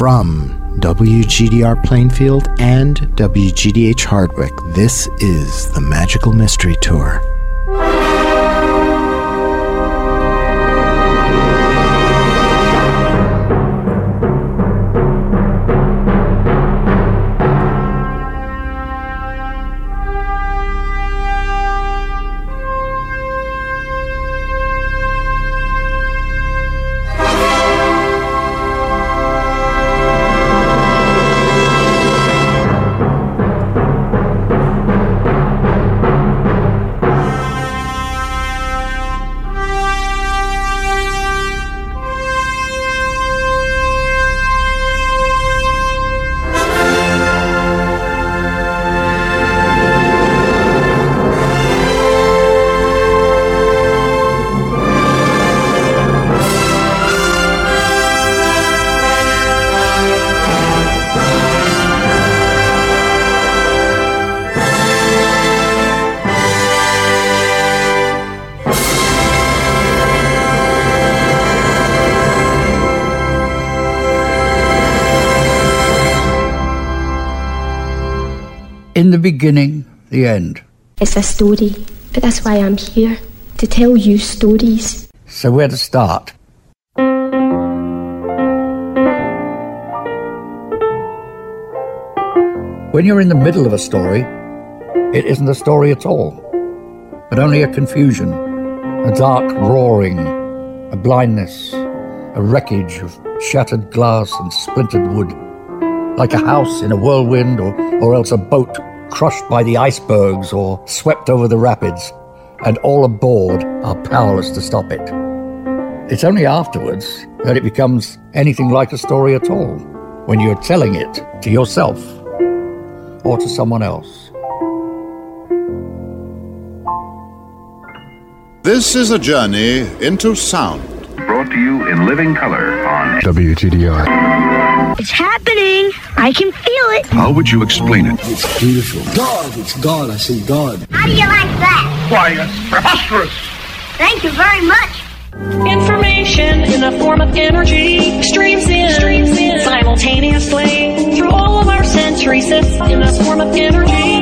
From WGDR Plainfield and WGDH Hardwick, this is the Magical Mystery Tour. The end. It's a story, but that's why I'm here to tell you stories. So, where to start? When you're in the middle of a story, it isn't a story at all, but only a confusion, a dark roaring, a blindness, a wreckage of shattered glass and splintered wood, like a house in a whirlwind or, or else a boat crushed by the icebergs or swept over the rapids, and all aboard are powerless to stop it. It's only afterwards that it becomes anything like a story at all, when you're telling it to yourself or to someone else. This is a journey into sound. Brought to you in living color on WGDR. It's happening. I can feel it. How would you explain it? It's beautiful. God, it's God. I see God. How do you like that? Why, it's preposterous. Thank you very much. Information in the form of energy streams in, streams in simultaneously through all of our sensory systems in the form of energy,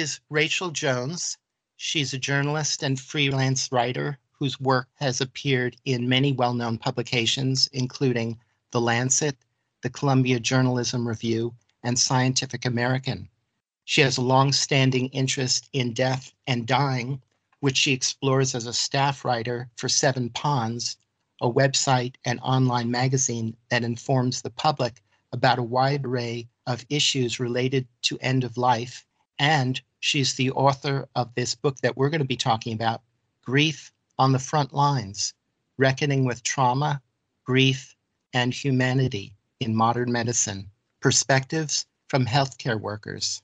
is Rachel Jones. She's a journalist and freelance writer whose work has appeared in many well known publications, including The Lancet, the Columbia Journalism Review, and Scientific American. She has a long standing interest in death and dying, which she explores as a staff writer for Seven Ponds, a website and online magazine that informs the public about a wide array of issues related to end of life. And she's the author of this book that we're going to be talking about Grief on the Front Lines Reckoning with Trauma, Grief, and Humanity in Modern Medicine Perspectives from Healthcare Workers.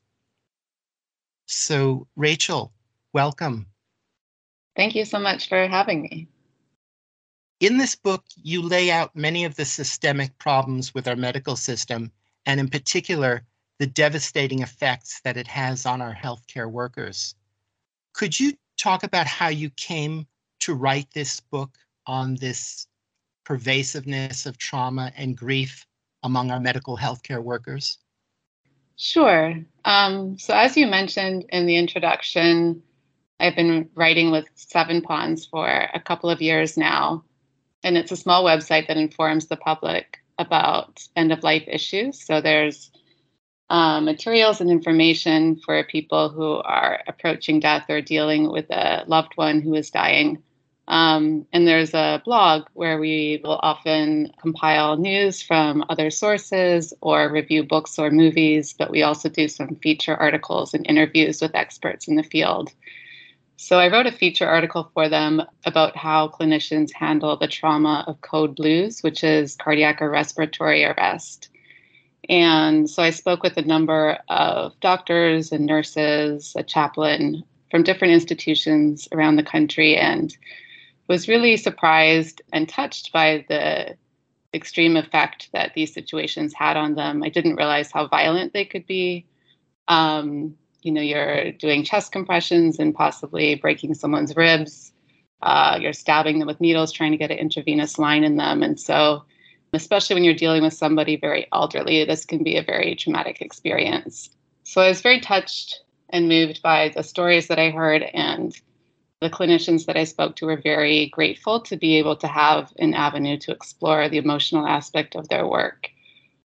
So, Rachel, welcome. Thank you so much for having me. In this book, you lay out many of the systemic problems with our medical system, and in particular, the devastating effects that it has on our healthcare workers. Could you talk about how you came to write this book on this pervasiveness of trauma and grief among our medical healthcare workers? Sure. Um, so, as you mentioned in the introduction, I've been writing with Seven Ponds for a couple of years now, and it's a small website that informs the public about end of life issues. So, there's uh, materials and information for people who are approaching death or dealing with a loved one who is dying. Um, and there's a blog where we will often compile news from other sources or review books or movies, but we also do some feature articles and interviews with experts in the field. So I wrote a feature article for them about how clinicians handle the trauma of code blues, which is cardiac or respiratory arrest. And so I spoke with a number of doctors and nurses, a chaplain from different institutions around the country, and was really surprised and touched by the extreme effect that these situations had on them. I didn't realize how violent they could be. Um, you know, you're doing chest compressions and possibly breaking someone's ribs. Uh, you're stabbing them with needles, trying to get an intravenous line in them. And so especially when you're dealing with somebody very elderly, this can be a very traumatic experience. So I was very touched and moved by the stories that I heard, and the clinicians that I spoke to were very grateful to be able to have an avenue to explore the emotional aspect of their work.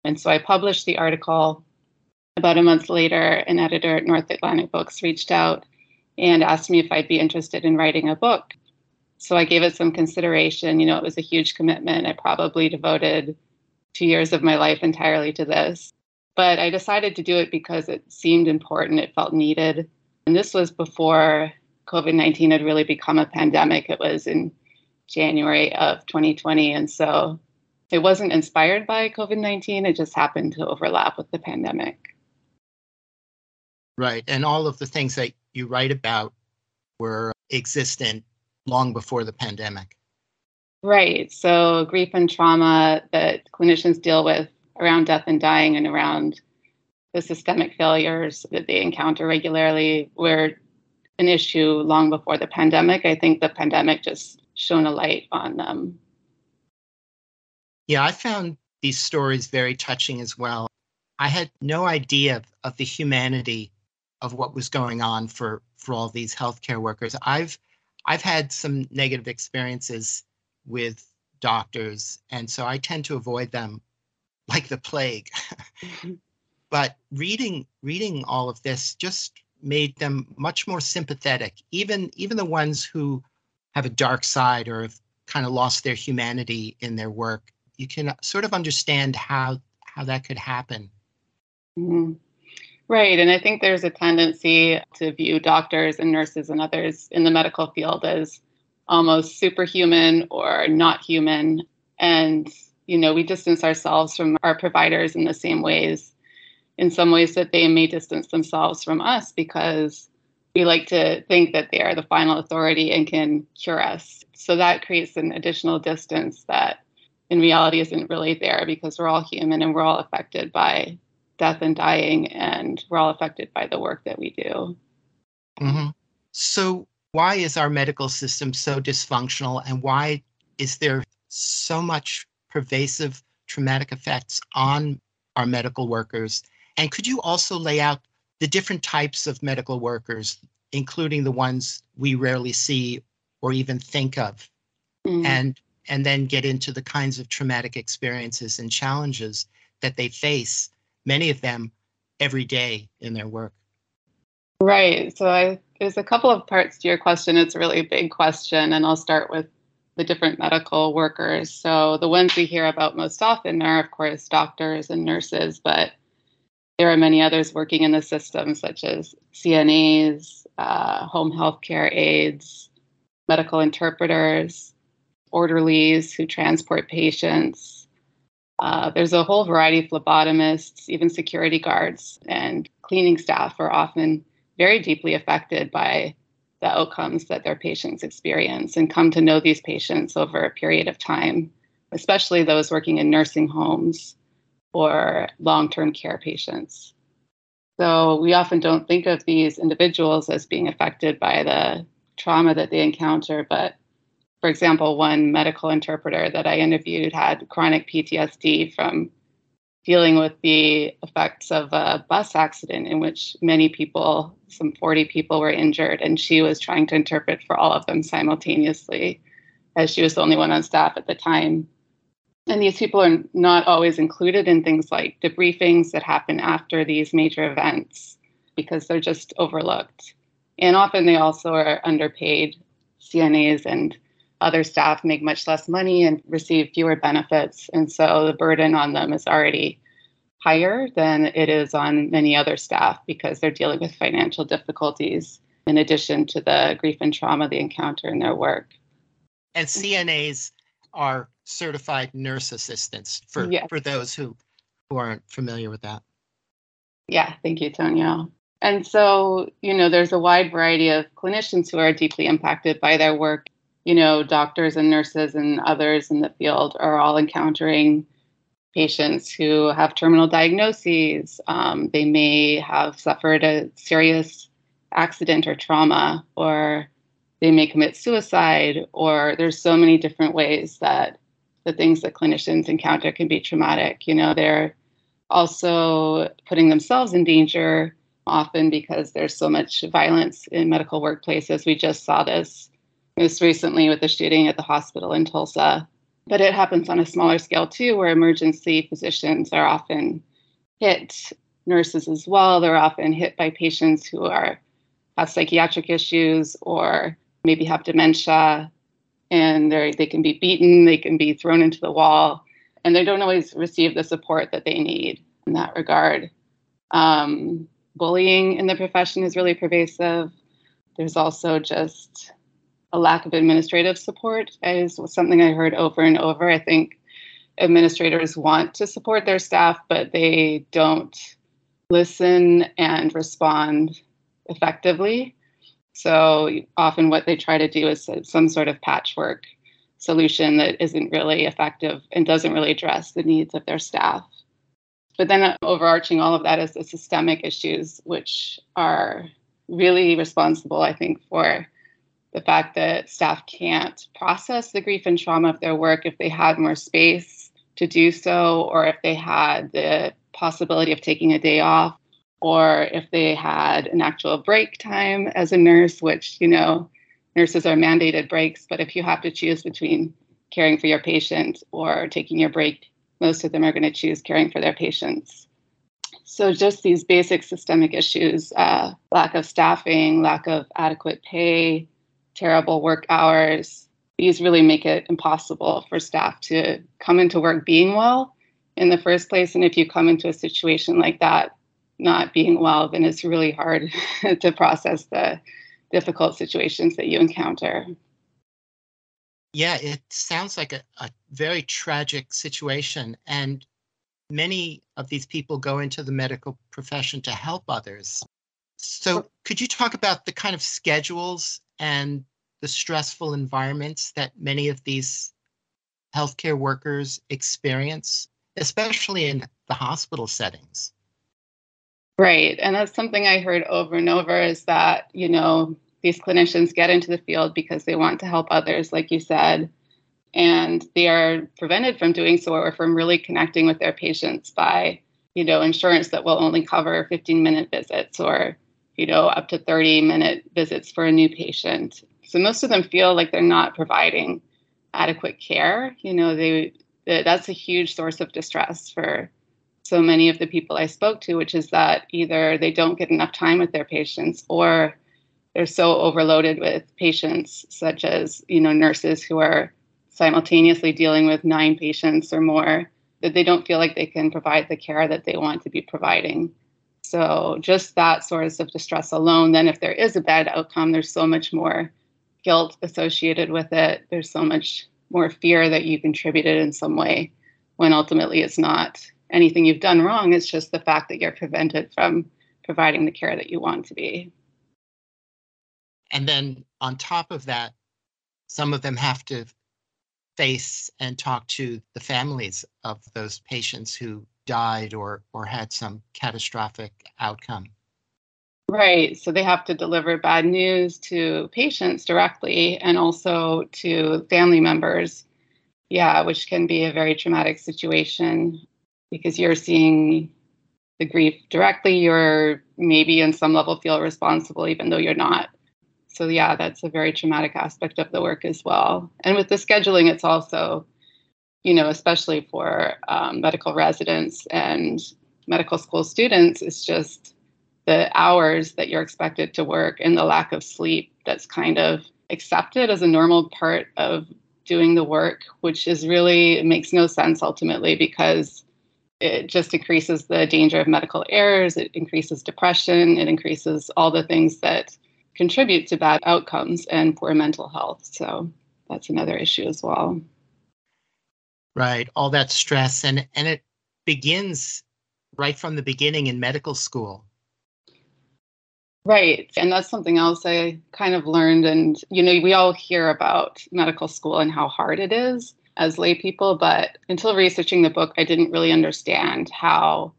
And so I published the article. About a month later, an editor at North Atlantic Books reached out and asked me if I'd be interested in writing a book so I gave it some consideration. You know, it was a huge commitment. I probably devoted two years of my life entirely to this. But I decided to do it because it seemed important, it felt needed. And this was before COVID 19 had really become a pandemic. It was in January of 2020. And so it wasn't inspired by COVID 19, it just happened to overlap with the pandemic. Right. And all of the things that you write about were existent long before the pandemic. Right. So, grief and trauma that clinicians deal with around death and dying and around the systemic failures that they encounter regularly were an issue long before the pandemic. I think the pandemic just shone a light on them. Yeah, I found these stories very touching as well. I had no idea of, of the humanity of what was going on for for all these healthcare workers. I've I've had some negative experiences with doctors, and so I tend to avoid them like the plague. Mm-hmm. but reading reading all of this just made them much more sympathetic. Even even the ones who have a dark side or have kind of lost their humanity in their work, you can sort of understand how how that could happen. Mm-hmm. Right. And I think there's a tendency to view doctors and nurses and others in the medical field as almost superhuman or not human. And, you know, we distance ourselves from our providers in the same ways, in some ways that they may distance themselves from us because we like to think that they are the final authority and can cure us. So that creates an additional distance that in reality isn't really there because we're all human and we're all affected by death and dying, and we're all affected by the work that we do. Mm-hmm. So, why is our medical system so dysfunctional, and why is there so much pervasive traumatic effects on our medical workers? And could you also lay out the different types of medical workers, including the ones we rarely see or even think of, mm-hmm. and and then get into the kinds of traumatic experiences and challenges that they face many of them every day in their work. Right. So I, there's a couple of parts to your question. It's a really big question, and I'll start with the different medical workers. So the ones we hear about most often are, of course, doctors and nurses, but there are many others working in the system, such as CNAs, uh, home health care aides, medical interpreters, orderlies who transport patients, uh, there's a whole variety of phlebotomists, even security guards, and cleaning staff are often very deeply affected by the outcomes that their patients experience and come to know these patients over a period of time, especially those working in nursing homes or long term care patients. So we often don't think of these individuals as being affected by the trauma that they encounter. But for example, one medical interpreter that I interviewed had chronic PTSD from dealing with the effects of a bus accident in which many people, some 40 people, were injured. And she was trying to interpret for all of them simultaneously, as she was the only one on staff at the time. And these people are not always included in things like debriefings that happen after these major events because they're just overlooked. And often they also are underpaid. CNAs and other staff make much less money and receive fewer benefits. And so the burden on them is already higher than it is on many other staff because they're dealing with financial difficulties in addition to the grief and trauma they encounter in their work. And CNAs are certified nurse assistants for, yes. for those who, who aren't familiar with that. Yeah, thank you, Tonio. And so, you know, there's a wide variety of clinicians who are deeply impacted by their work you know, doctors and nurses and others in the field are all encountering patients who have terminal diagnoses. Um, they may have suffered a serious accident or trauma, or they may commit suicide, or there's so many different ways that the things that clinicians encounter can be traumatic. You know, they're also putting themselves in danger often because there's so much violence in medical workplaces. We just saw this most recently with the shooting at the hospital in Tulsa. But it happens on a smaller scale too, where emergency physicians are often hit, nurses as well. They're often hit by patients who are have psychiatric issues or maybe have dementia, and they they can be beaten, they can be thrown into the wall, and they don't always receive the support that they need in that regard. Um, bullying in the profession is really pervasive. There's also just a lack of administrative support is something I heard over and over. I think administrators want to support their staff, but they don't listen and respond effectively. So often, what they try to do is some sort of patchwork solution that isn't really effective and doesn't really address the needs of their staff. But then, uh, overarching all of that is the systemic issues, which are really responsible, I think, for the fact that staff can't process the grief and trauma of their work if they had more space to do so, or if they had the possibility of taking a day off, or if they had an actual break time as a nurse, which, you know, nurses are mandated breaks, but if you have to choose between caring for your patient or taking your break, most of them are going to choose caring for their patients. So, just these basic systemic issues uh, lack of staffing, lack of adequate pay, terrible work hours. These really make it impossible for staff to come into work being well in the first place. And if you come into a situation like that, not being well, then it's really hard to process the difficult situations that you encounter. Yeah, it sounds like a, a very tragic situation. And many of these people go into the medical profession to help others. So, could you talk about the kind of schedules and the stressful environments that many of these healthcare workers experience, especially in the hospital settings. Right. And that's something I heard over and over is that, you know, these clinicians get into the field because they want to help others, like you said, and they are prevented from doing so or from really connecting with their patients by, you know, insurance that will only cover 15 minute visits or, you know, up to 30 minute visits for a new patient. So most of them feel like they're not providing adequate care. You know, they that's a huge source of distress for so many of the people I spoke to, which is that either they don't get enough time with their patients or they're so overloaded with patients, such as, you know, nurses who are simultaneously dealing with nine patients or more, that they don't feel like they can provide the care that they want to be providing. So just that source of distress alone, then if there is a bad outcome, there's so much more guilt associated with it. There's so much more fear that you contributed in some way when ultimately it's not anything you've done wrong. It's just the fact that you're prevented from providing the care that you want to be. And then on top of that, some of them have to face and talk to the families of those patients who died or or had some catastrophic outcome. Right. So they have to deliver bad news to patients directly and also to family members. Yeah, which can be a very traumatic situation because you're seeing the grief directly. You're maybe in some level feel responsible, even though you're not. So, yeah, that's a very traumatic aspect of the work as well. And with the scheduling, it's also, you know, especially for um, medical residents and medical school students, it's just the hours that you're expected to work and the lack of sleep that's kind of accepted as a normal part of doing the work, which is really makes no sense ultimately because it just increases the danger of medical errors, it increases depression, it increases all the things that contribute to bad outcomes and poor mental health. So that's another issue as well. Right, all that stress and and it begins right from the beginning in medical school Right. And that's something else I kind of learned. And, you know, we all hear about medical school and how hard it is as lay people, but until researching the book, I didn't really understand how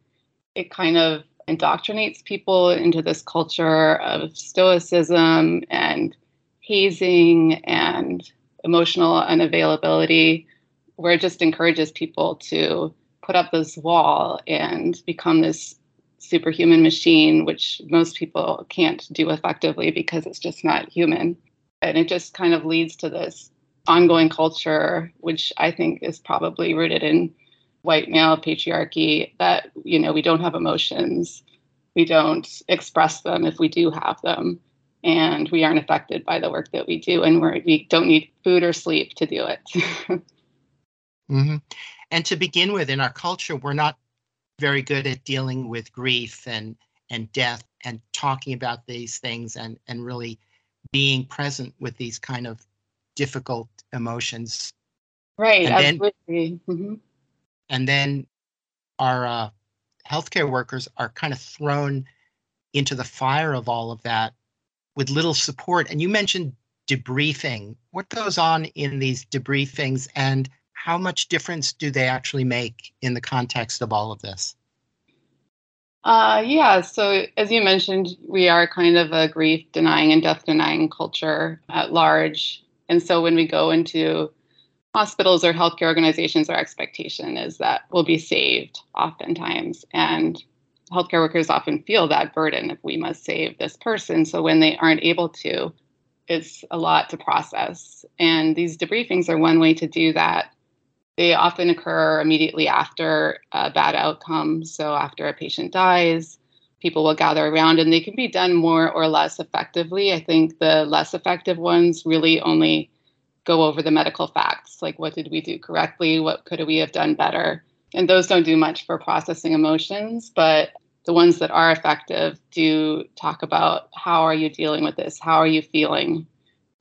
it kind of indoctrinates people into this culture of stoicism and hazing and emotional unavailability, where it just encourages people to put up this wall and become this superhuman machine, which most people can't do effectively because it's just not human. And it just kind of leads to this ongoing culture, which I think is probably rooted in white male patriarchy that, you know, we don't have emotions, we don't express them if we do have them, and we aren't affected by the work that we do, and we're, we don't need food or sleep to do it. mm-hmm. And to begin with, in our culture, we're not very good at dealing with grief and and death and talking about these things and and really being present with these kind of difficult emotions. Right and absolutely. Then, mm-hmm. and then our uh, healthcare workers are kind of thrown into the fire of all of that with little support. And you mentioned debriefing. What goes on in these debriefings? And how much difference do they actually make in the context of all of this? Uh, yeah, so as you mentioned, we are kind of a grief denying and death denying culture at large. And so when we go into hospitals or healthcare organizations, our expectation is that we'll be saved oftentimes. And healthcare workers often feel that burden if we must save this person. So when they aren't able to, it's a lot to process. And these debriefings are one way to do that. They often occur immediately after a bad outcome. So, after a patient dies, people will gather around and they can be done more or less effectively. I think the less effective ones really only go over the medical facts like what did we do correctly? What could we have done better? And those don't do much for processing emotions, but the ones that are effective do talk about how are you dealing with this? How are you feeling?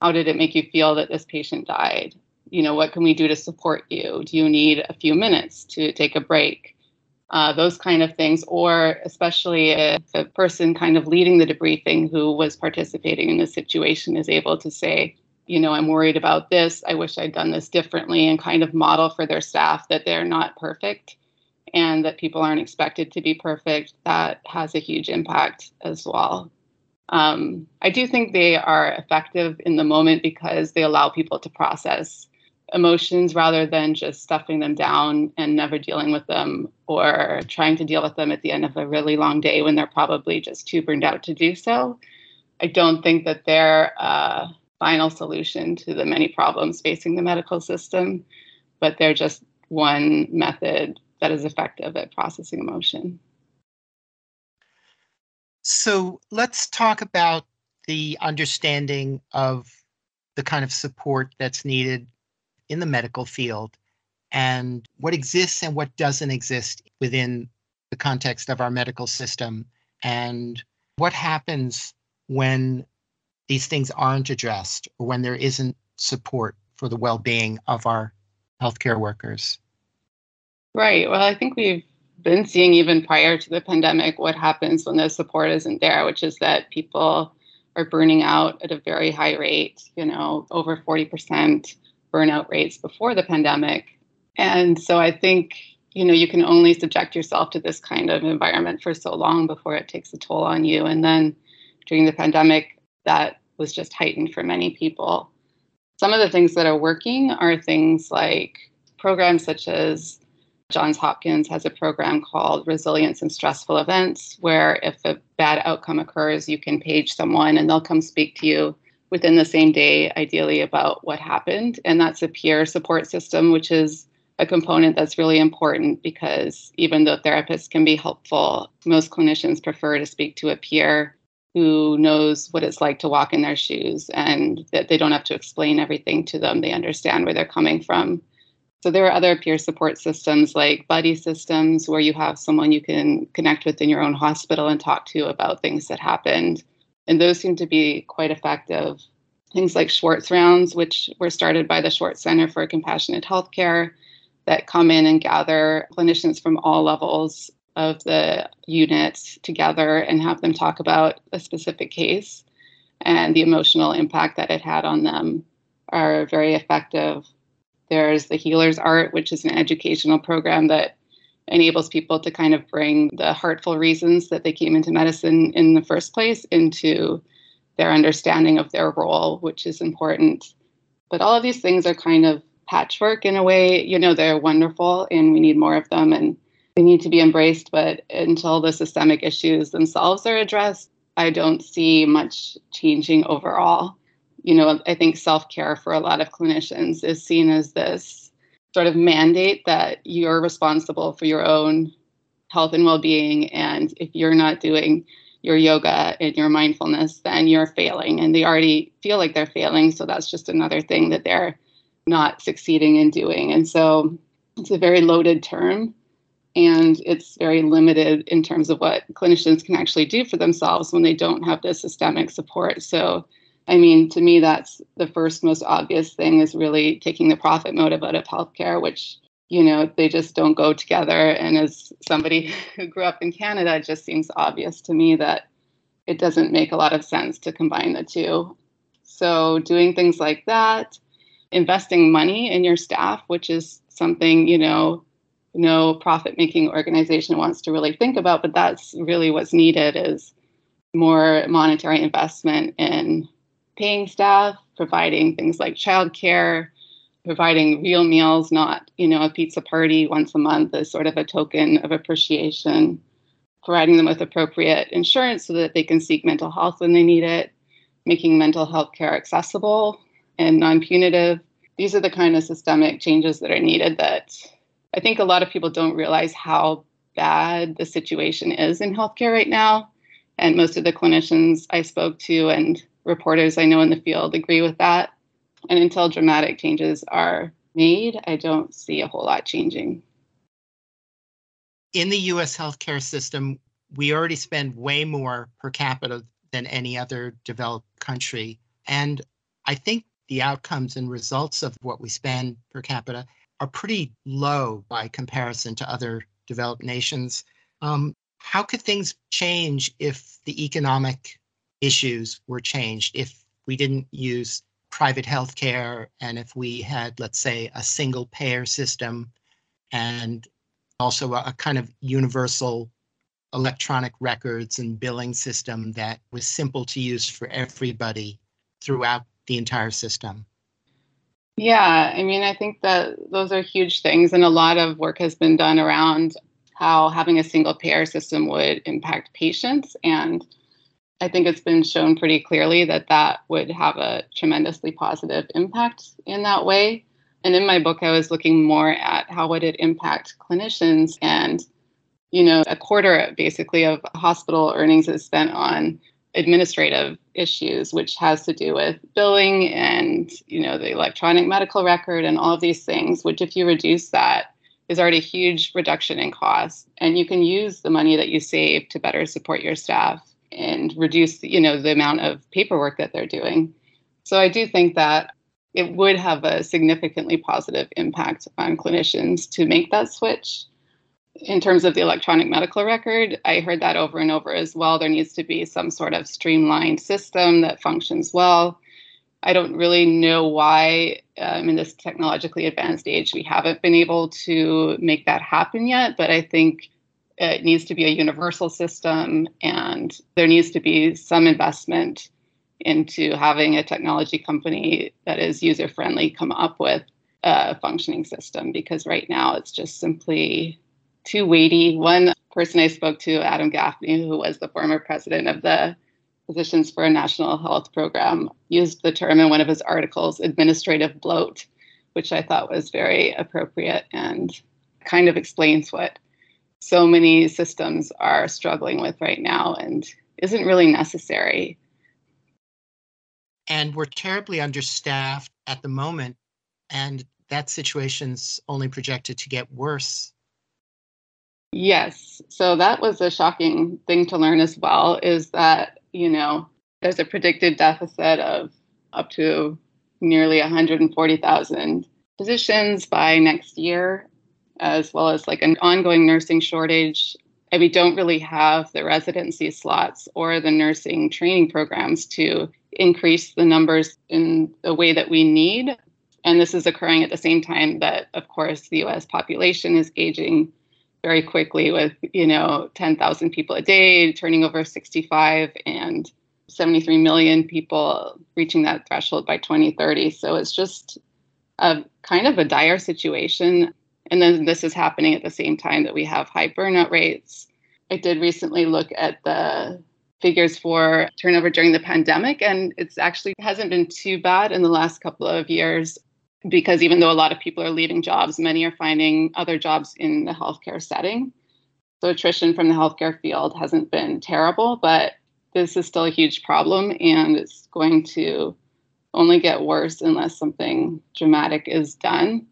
How did it make you feel that this patient died? You know, what can we do to support you? Do you need a few minutes to take a break? Uh, those kind of things, or especially if the person kind of leading the debriefing who was participating in the situation is able to say, you know, I'm worried about this. I wish I'd done this differently, and kind of model for their staff that they're not perfect and that people aren't expected to be perfect. That has a huge impact as well. Um, I do think they are effective in the moment because they allow people to process emotions rather than just stuffing them down and never dealing with them or trying to deal with them at the end of a really long day when they're probably just too burned out to do so. I don't think that they're a final solution to the many problems facing the medical system, but they're just one method that is effective at processing emotion. So let's talk about the understanding of the kind of support that's needed in the medical field and what exists and what doesn't exist within the context of our medical system and what happens when these things aren't addressed or when there isn't support for the well-being of our healthcare workers. Right. Well i think we've been seeing even prior to the pandemic what happens when the support isn't there which is that people are burning out at a very high rate, you know, over 40% burnout rates before the pandemic. And so I think, you know, you can only subject yourself to this kind of environment for so long before it takes a toll on you. And then during the pandemic, that was just heightened for many people. Some of the things that are working are things like programs such as Johns Hopkins has a program called Resilience in Stressful Events, where if a bad outcome occurs, you can page someone and they'll come speak to you within the same day, ideally, about what happened. And that's a peer support system, which is a component that's really important because even though therapists can be helpful, most clinicians prefer to speak to a peer who knows what it's like to walk in their shoes and that they don't have to explain everything to them. They understand where they're coming from so there are other peer support systems like buddy systems where you have someone you can connect with in your own hospital and talk to about things that happened. And those seem to be quite effective. Things like Schwartz rounds, which were started by the Schwartz Center for Compassionate Healthcare, that come in and gather clinicians from all levels of the unit together and have them talk about a specific case and the emotional impact that it had on them are very effective. There's the Healer's Art, which is an educational program that enables people to kind of bring the heartful reasons that they came into medicine in the first place into their understanding of their role, which is important. But all of these things are kind of patchwork in a way. You know, they're wonderful and we need more of them and they need to be embraced. But until the systemic issues themselves are addressed, I don't see much changing overall you know, I think self care for a lot of clinicians is seen as this sort of mandate that you're responsible for your own health and well being. And if you're not doing your yoga and your mindfulness, then you're failing. And they already feel like they're failing. So that's just another thing that they're not succeeding in doing. And so it's a very loaded term. And it's very limited in terms of what clinicians can actually do for themselves when they don't have the systemic support. So I mean, to me, that's the first most obvious thing is really taking the profit motive out of healthcare, which, you know, they just don't go together. And as somebody who grew up in Canada, it just seems obvious to me that it doesn't make a lot of sense to combine the two. So, doing things like that, investing money in your staff, which is something, you know, no profit making organization wants to really think about, but that's really what's needed is more monetary investment in paying staff, providing things like childcare, providing real meals, not, you know, a pizza party once a month as sort of a token of appreciation, providing them with appropriate insurance so that they can seek mental health when they need it, making mental health care accessible and non punitive. These are the kind of systemic changes that are needed that I think a lot of people don't realize how bad the situation is in healthcare right now. And most of the clinicians I spoke to and reporters I know in the field agree with that. And until dramatic changes are made, I don't see a whole lot changing. In the US healthcare system, we already spend way more per capita than any other developed country. And I think the outcomes and results of what we spend per capita are pretty low by comparison to other developed nations. Um, how could things change if the economic issues were changed if we didn't use private health care and if we had, let's say, a single payer system and also a, a kind of universal electronic records and billing system that was simple to use for everybody throughout the entire system. Yeah, I mean, I think that those are huge things, and a lot of work has been done around how having a single payer system would impact patients and I think it's been shown pretty clearly that that would have a tremendously positive impact in that way. And in my book, I was looking more at how would it impact clinicians and you know, a quarter basically of hospital earnings is spent on administrative issues, which has to do with billing and, you know, the electronic medical record and all of these things, which if you reduce that is already a huge reduction in costs. And you can use the money that you save to better support your staff and reduce you know the amount of paperwork that they're doing so i do think that it would have a significantly positive impact on clinicians to make that switch in terms of the electronic medical record, I heard that over and over as well. There needs to be some sort of streamlined system that functions well. I don't really know why, um, in this technologically advanced age, we haven't been able to make that happen yet. But I think it needs to be a universal system, and there needs to be some investment into having a technology company that is user friendly come up with a functioning system because right now it's just simply too weighty. One person I spoke to, Adam Gaffney, who was the former president of the Physicians for a National Health Program, used the term in one of his articles, administrative bloat, which I thought was very appropriate and kind of explains what so many systems are struggling with right now and isn't really necessary. And we're terribly understaffed at the moment, and that situation's only projected to get worse Yes. So that was a shocking thing to learn as well is that, you know, there's a predicted deficit of up to nearly 140,000 physicians by next year, as well as like an ongoing nursing shortage. And we don't really have the residency slots or the nursing training programs to increase the numbers in the way that we need. And this is occurring at the same time that, of course, the US population is aging very quickly with you know 10,000 people a day turning over 65 and 73 million people reaching that threshold by 2030 so it's just a kind of a dire situation and then this is happening at the same time that we have high burnout rates i did recently look at the figures for turnover during the pandemic and it's actually hasn't been too bad in the last couple of years because even though a lot of people are leaving jobs, many are finding other jobs in the healthcare setting. So attrition from the healthcare field hasn't been terrible, but this is still a huge problem and it's going to only get worse unless something dramatic is done.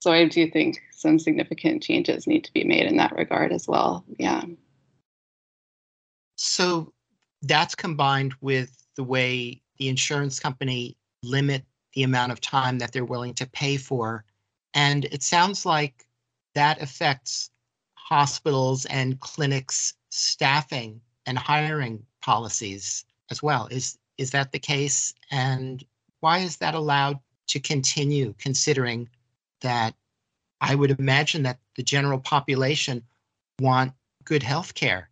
So I do think some significant changes need to be made in that regard as well. Yeah. So that's combined with the way the insurance company limit the amount of time that they're willing to pay for. And it sounds like that affects hospitals and clinics staffing and hiring policies as well. Is is that the case? And why is that allowed to continue considering that I would imagine that the general population want good health care?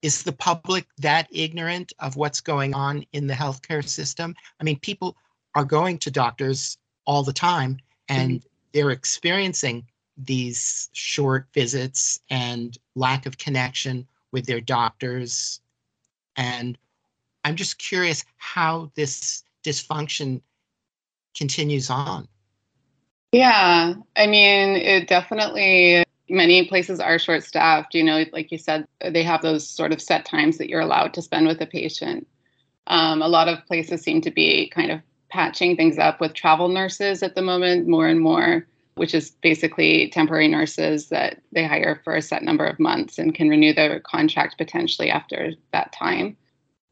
Is the public that ignorant of what's going on in the healthcare system? I mean, people are going to doctors all the time and mm-hmm. they're experiencing these short visits and lack of connection with their doctors. And I'm just curious how this dysfunction continues on. Yeah, I mean, it definitely, many places are short staffed. You know, like you said, they have those sort of set times that you're allowed to spend with a patient. Um, a lot of places seem to be kind of patching things up with travel nurses at the moment more and more, which is basically temporary nurses that they hire for a set number of months and can renew their contract potentially after that time.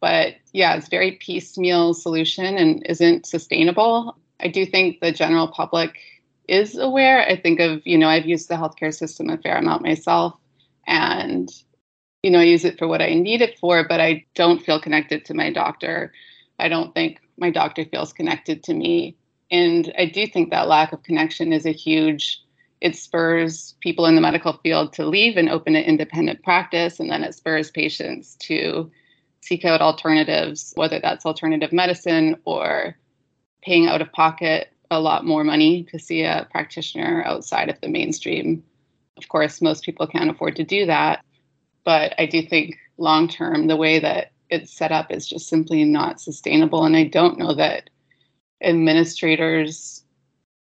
But yeah, it's very piecemeal solution and isn't sustainable. I do think the general public is aware. I think of, you know, I've used the healthcare system a fair amount myself and you know, I use it for what I need it for, but I don't feel connected to my doctor. I don't think my doctor feels connected to me. And I do think that lack of connection is a huge, it spurs people in the medical field to leave and open an independent practice. And then it spurs patients to seek out alternatives, whether that's alternative medicine or paying out of pocket a lot more money to see a practitioner outside of the mainstream. Of course, most people can't afford to do that. But I do think long term, the way that it's set up is just simply not sustainable. And I don't know that administrators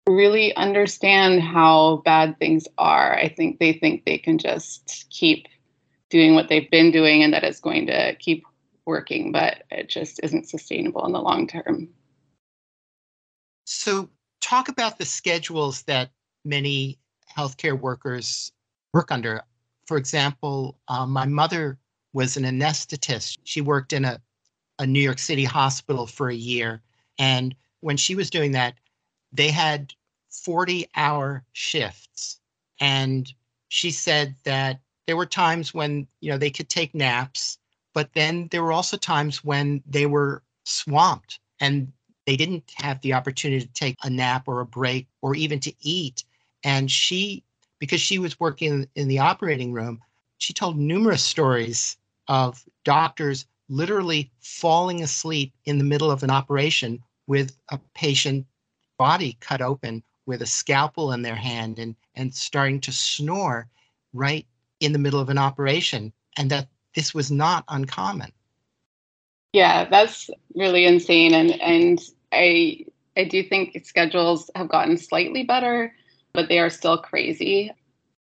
really understand how bad things are. I think they think they can just keep doing what they've been doing and that it's going to keep working, but it just isn't sustainable in the long term. So, talk about the schedules that many healthcare workers work under. For example, uh, my mother was an anesthetist. She worked in a, a New York City hospital for a year. And when she was doing that, they had 40 hour shifts. And she said that there were times when, you know, they could take naps, but then there were also times when they were swamped and they didn't have the opportunity to take a nap or a break or even to eat. And she, because she was working in the operating room, she told numerous stories of doctors literally falling asleep in the middle of an operation with a patient body cut open with a scalpel in their hand and, and starting to snore right in the middle of an operation, and that this was not uncommon. Yeah, that's really insane. And and I I do think schedules have gotten slightly better, but they are still crazy.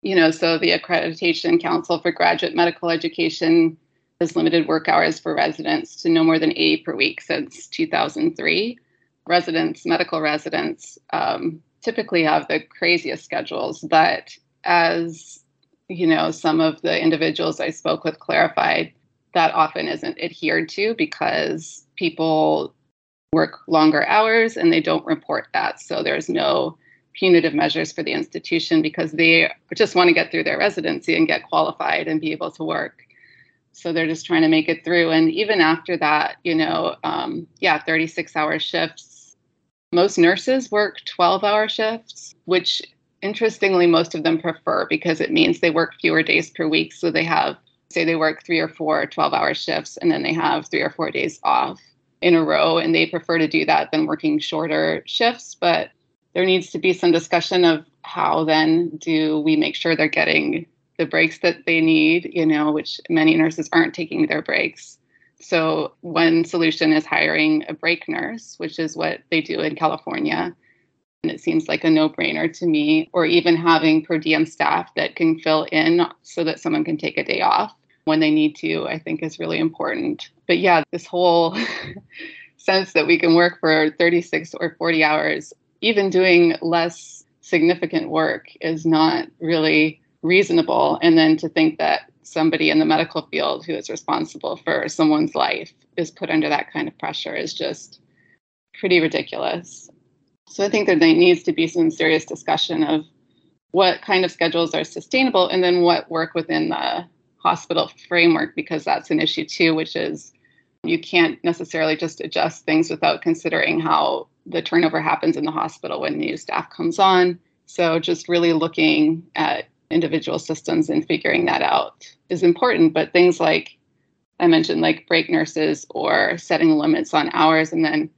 You know, so the Accreditation Council for Graduate Medical Education has limited work hours for residents to no more than 80 per week since 2003. Residents, medical residents, um, typically have the craziest schedules, but as you know, some of the individuals I spoke with clarified that often isn't adhered to because people work longer hours and they don't report that. So there's no punitive measures for the institution because they just want to get through their residency and get qualified and be able to work. So they're just trying to make it through. And even after that, you know, um, yeah, 36 hour shifts. Most nurses work 12 hour shifts, which interestingly, most of them prefer because it means they work fewer days per week. So they have, say, they work three or four 12 hour shifts and then they have three or four days off in a row. And they prefer to do that than working shorter shifts. But there needs to be some discussion of how then do we make sure they're getting the breaks that they need, you know, which many nurses aren't taking their breaks. So, one solution is hiring a break nurse, which is what they do in California and it seems like a no brainer to me, or even having per diem staff that can fill in so that someone can take a day off when they need to, I think is really important. But yeah, this whole sense that we can work for 36 or 40 hours, even doing less significant work, is not really reasonable. And then to think that somebody in the medical field who is responsible for someone's life is put under that kind of pressure is just pretty ridiculous. So I think that there needs to be some serious discussion of what kind of schedules are sustainable and then what work within the hospital framework, because that's an issue too, which is you can't necessarily just adjust things without considering how the turnover happens in the hospital when new staff comes on. So just really looking at individual systems and figuring that out is important. But things like I mentioned, like break nurses or setting limits on hours and then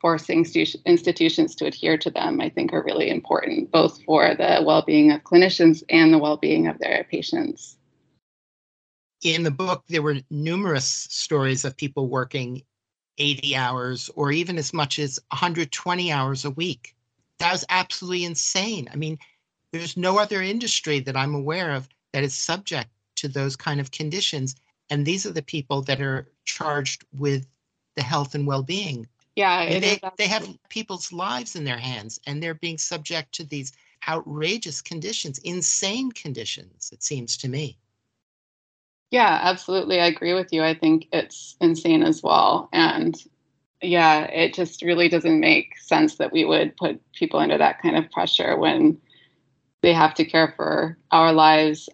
forcing institutions to adhere to them, I think, are really important, both for the well being of clinicians and the well being of their patients. In the book, there were numerous stories of people working 80 hours or even as much as 120 hours a week. That was absolutely insane. I mean, there's no other industry that I'm aware of that is subject to those kind of conditions. And these are the people that are charged with the health and well being yeah, they, they have people's lives in their hands and they're being subject to these outrageous conditions, insane conditions, it seems to me. Yeah, absolutely. I agree with you. I think it's insane as well. And yeah, it just really doesn't make sense that we would put people under that kind of pressure when they have to care for our lives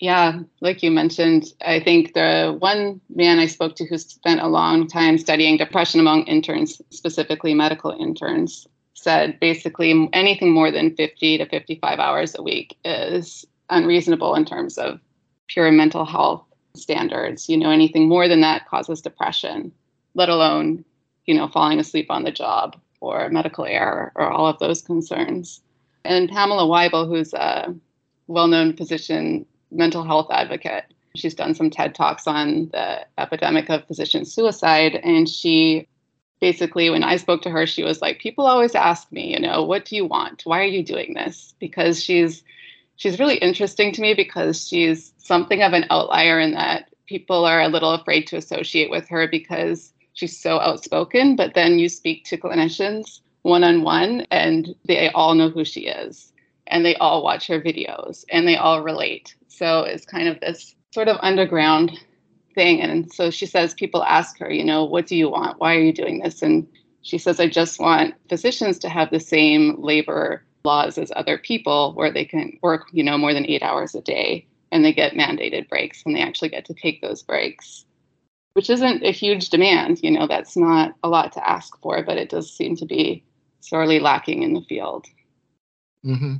yeah, like you mentioned, I think the one man I spoke to who spent a long time studying depression among interns, specifically medical interns, said basically anything more than 50 to 55 hours a week is unreasonable in terms of pure mental health standards. You know, anything more than that causes depression, let alone, you know, falling asleep on the job or medical error or all of those concerns. And Pamela Wible, who's a well known physician mental health advocate. She's done some TED Talks on the epidemic of physician suicide. And she basically, when I spoke to her, she was like, People always ask me, you know, what do you want? Why are you doing this? Because she's she's really interesting to me because she's something of an outlier in that people are a little afraid to associate with her because she's so outspoken. But then you speak to clinicians one on one and they all know who she is and they all watch her videos and they all relate. So it's kind of this sort of underground thing. And so she says, people ask her, you know, what do you want? Why are you doing this? And she says, I just want physicians to have the same labor laws as other people where they can work, you know, more than eight hours a day and they get mandated breaks and they actually get to take those breaks, which isn't a huge demand. You know, that's not a lot to ask for, but it does seem to be sorely lacking in the field. Mm-hmm.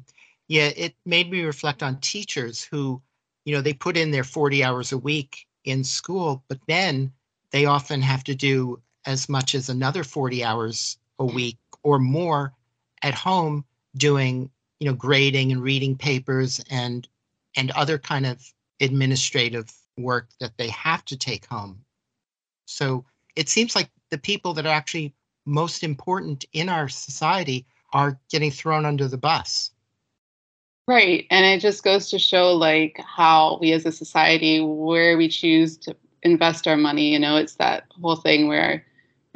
Yeah, it made me reflect on teachers who, you know, they put in their 40 hours a week in school, but then they often have to do as much as another 40 hours a week or more at home doing you know grading and reading papers and and other kind of administrative work that they have to take home. So it seems like the people that are actually most important in our society are getting thrown under the bus. Right and it just goes to show like how we as a society where we choose to invest our money you know it's that whole thing where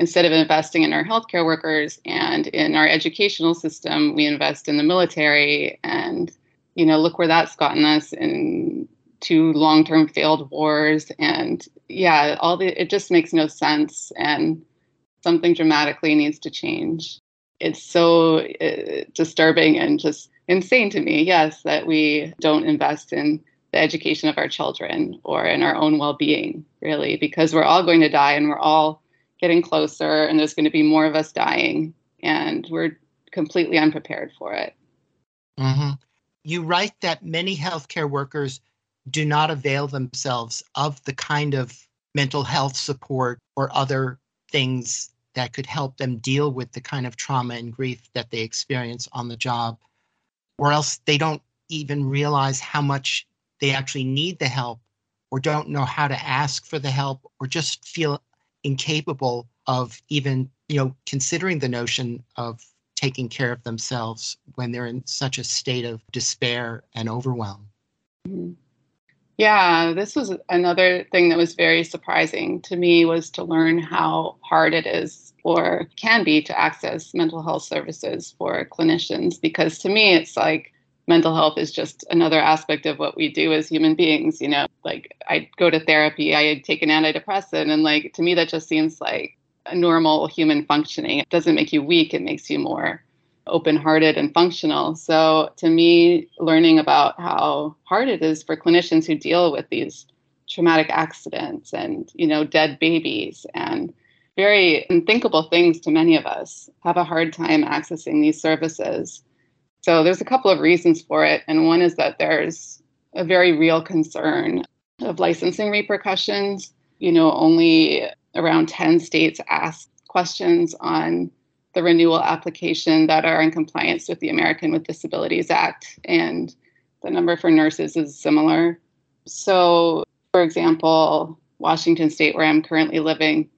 instead of investing in our healthcare workers and in our educational system, we invest in the military. And, you know, look where that's gotten us in two long-term failed wars. And yeah, all the it just makes no sense. And something dramatically needs to change. It's so uh, disturbing and just insane to me, yes, that we don't invest in the education of our children or in our own well-being, really, because we're all going to die and we're all getting closer and there's going to be more of us dying and we're completely unprepared for it. Mm-hmm. You write that many healthcare workers do not avail themselves of the kind of mental health support or other things that could help them deal with the kind of trauma and grief that they experience on the job, or else they don't even realize how much they actually need the help or don't know how to ask for the help or just feel incapable of even you know considering the notion of taking care of themselves when they're in such a state of despair and overwhelm mm-hmm. yeah this was another thing that was very surprising to me was to learn how hard it is or can be to access mental health services for clinicians because to me it's like mental health is just another aspect of what we do as human beings you know like i go to therapy i take an antidepressant and like to me that just seems like a normal human functioning. It doesn't make you weak it makes you more open-hearted and functional. So to me learning about how hard it is for clinicians who deal with these traumatic accidents and you know dead babies and very unthinkable things to many of us have a hard time accessing these services so there's a couple of reasons for it. And one is that there's a very real concern of licensing repercussions. You know, only around 10 states ask questions on the renewal application that are in compliance with the American with Disabilities Act. And the number for nurses is similar. So, for example, Washington State, where I'm currently living,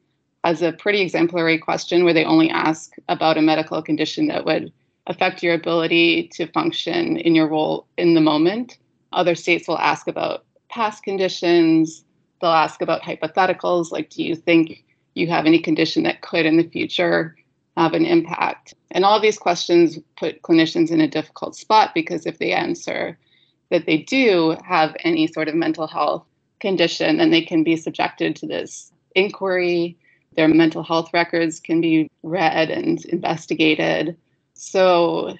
has a pretty exemplary question where they only ask about a medical condition that would affect your ability to function in your role in the moment. Other states will ask about past conditions, they'll ask about hypotheticals like, do you think you have any condition that could in the future have an impact? And all these questions put clinicians in a difficult spot because if they answer that they do have any sort of mental health condition, then they can be subjected to this inquiry. Their mental health records can be read and investigated. So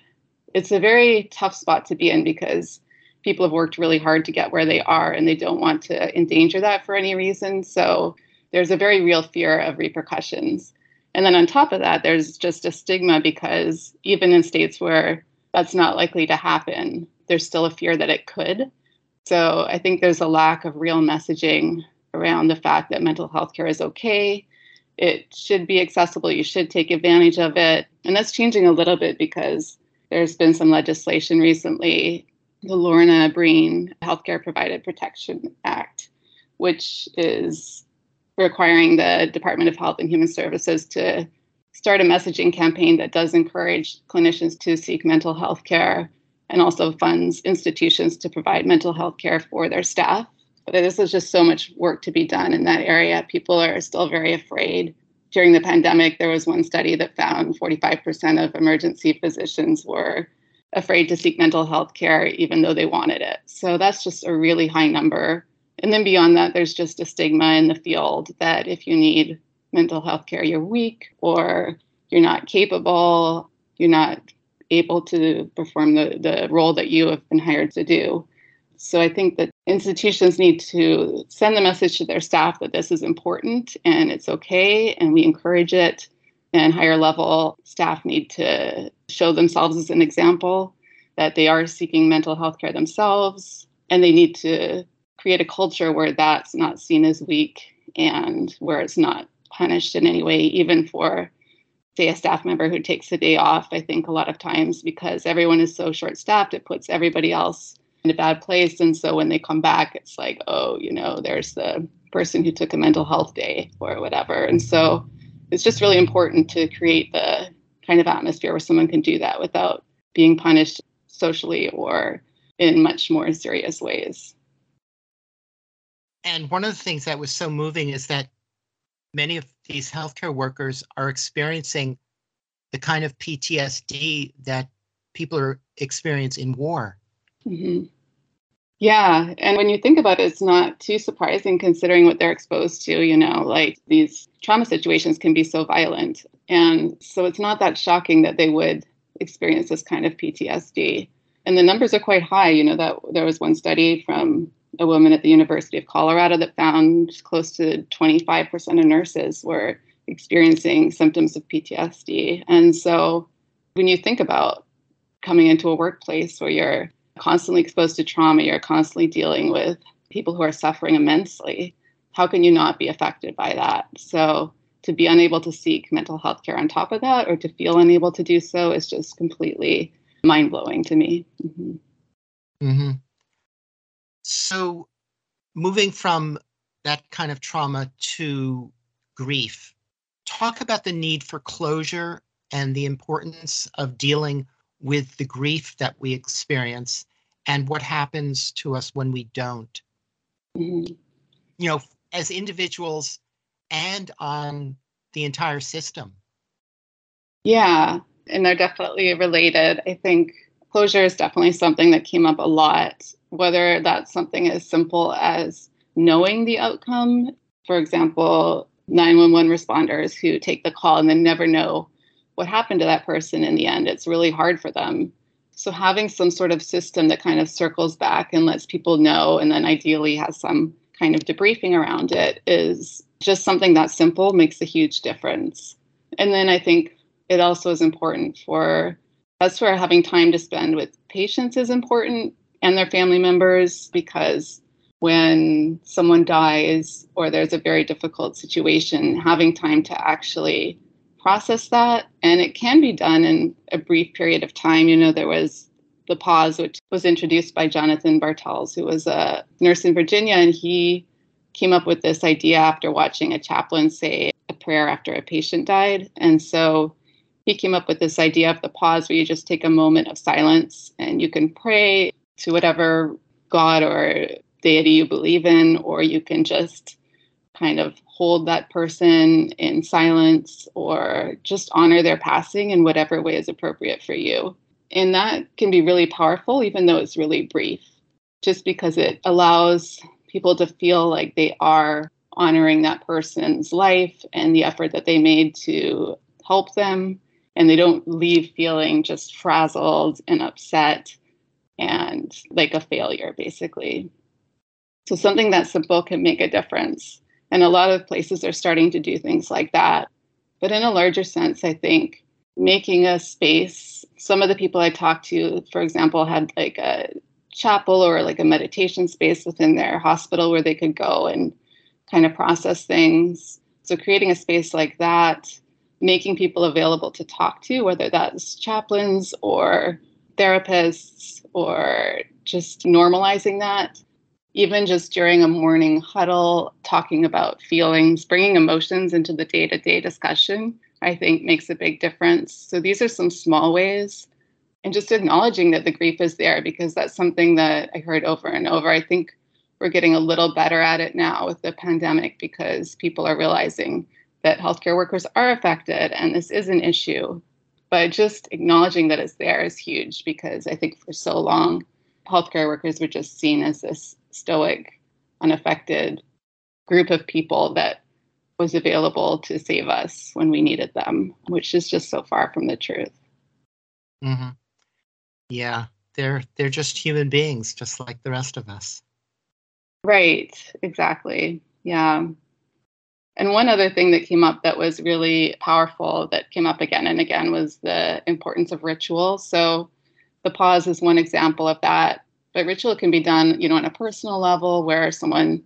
it's a very tough spot to be in because people have worked really hard to get where they are and they don't want to endanger that for any reason. So there's a very real fear of repercussions. And then on top of that, there's just a stigma because even in states where that's not likely to happen, there's still a fear that it could. So I think there's a lack of real messaging around the fact that mental health care is okay it should be accessible. You should take advantage of it. And that's changing a little bit because there's been some legislation recently, the Lorna Breen Healthcare Provider Protection Act, which is requiring the Department of Health and Human Services to start a messaging campaign that does encourage clinicians to seek mental health care and also funds institutions to provide mental health care for their staff this is just so much work to be done in that area. People are still very afraid. During the pandemic, there was one study that found 45% of emergency physicians were afraid to seek mental health care even though they wanted it. So that's just a really high number. And then beyond that, there's just a stigma in the field that if you need mental health care, you're weak or you're not capable, you're not able to perform the, the role that you have been hired to do. So I think that institutions need to send the message to their staff that this is important and it's okay and we encourage it. And higher level staff need to show themselves as an example that they are seeking mental health care themselves and they need to create a culture where that's not seen as weak and where it's not punished in any way, even for say a staff member who takes a day off i think a lot of times because everyone is so short staffed it puts everybody else in a bad place. And so when they come back it's like oh you know there's the person who took a mental health day or whatever. And so it's just really important to create the kind of atmosphere where someone can do that without being punished socially or in much more serious ways. And one of the things that was so moving is that many of these healthcare workers are experiencing the kind of PTSD that people are experience in war. Mm-hmm. Yeah, and when you think about it, it's not too surprising considering what they're exposed to. You know, like these trauma situations can be so violent, and so it's not that shocking that they would experience this kind of PTSD. And the numbers are quite high. You know that there was one study from a woman at the University of Colorado that found close to 25% of nurses were experiencing symptoms of PTSD. And so when you think about coming into a workplace where you're constantly exposed to trauma, you're constantly dealing with people who are suffering immensely, how can you not be affected by that? So to be unable to seek mental health care on top of that or to feel unable to do so is just completely mind blowing to me. Mm-hmm. Mm-hmm. So, moving from that kind of trauma to grief, talk about the need for closure and the importance of dealing with the grief that we experience and what happens to us when we don't. Mm-hmm. You know, as individuals and on the entire system. Yeah, and they're definitely related. I think closure is definitely something that came up a lot whether that's something as simple as knowing the outcome. For example, 911 responders who take the call and then never know what happened to that person in the end. It's really hard for them. So, having some sort of system that kind of circles back and lets people know, and then ideally has some kind of debriefing around it, is just something that simple makes a huge difference. And then I think it also is important for that's where having time to spend with patients is important and their family members because when someone dies or there's a very difficult situation, having time to actually process that. And it can be done in a brief period of time. You know, there was the pause, which was introduced by Jonathan Bartels, who was a nurse in Virginia, and he came up with this idea after watching a chaplain say a prayer after a patient died. And so he came up with this idea of the pause where you just take a moment of silence and you can pray to whatever God or deity you believe in, or you can just kind of hold that person in silence or just honor their passing in whatever way is appropriate for you. And that can be really powerful, even though it's really brief, just because it allows people to feel like they are honoring that person's life and the effort that they made to help them. And they don't leave feeling just frazzled and upset and like a failure, basically. So, something that simple can make a difference. And a lot of places are starting to do things like that. But in a larger sense, I think making a space, some of the people I talked to, for example, had like a chapel or like a meditation space within their hospital where they could go and kind of process things. So, creating a space like that, making people available to talk to, whether that's chaplains or therapists or just normalizing that. Even just during a morning huddle, talking about feelings, bringing emotions into the day to day discussion, I think makes a big difference. So these are some small ways. And just acknowledging that the grief is there because that's something that I heard over and over. I think we're getting a little better at it now with the pandemic because people are realizing that healthcare workers are affected and this is an issue but just acknowledging that it's there is huge because I think for so long, healthcare workers were just seen as this stoic, unaffected group of people that was available to save us when we needed them, which is just so far from the truth. Mm-hmm. Yeah, they're they're just human beings, just like the rest of us. Right, exactly. Yeah. And one other thing that came up that was really powerful that came up again and again was the importance of ritual. So the pause is one example of that. But ritual can be done, you know, on a personal level where someone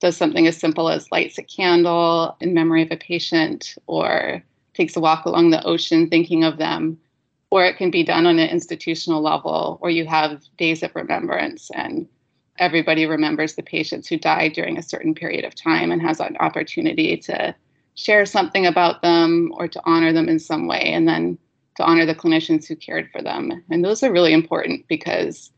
does something as simple as lights a candle in memory of a patient or takes a walk along the ocean thinking of them. Or it can be done on an institutional level where you have days of remembrance and everybody remembers the patients who died during a certain period of time and has an opportunity to share something about them or to honor them in some way and then to honor the clinicians who cared for them and those are really important because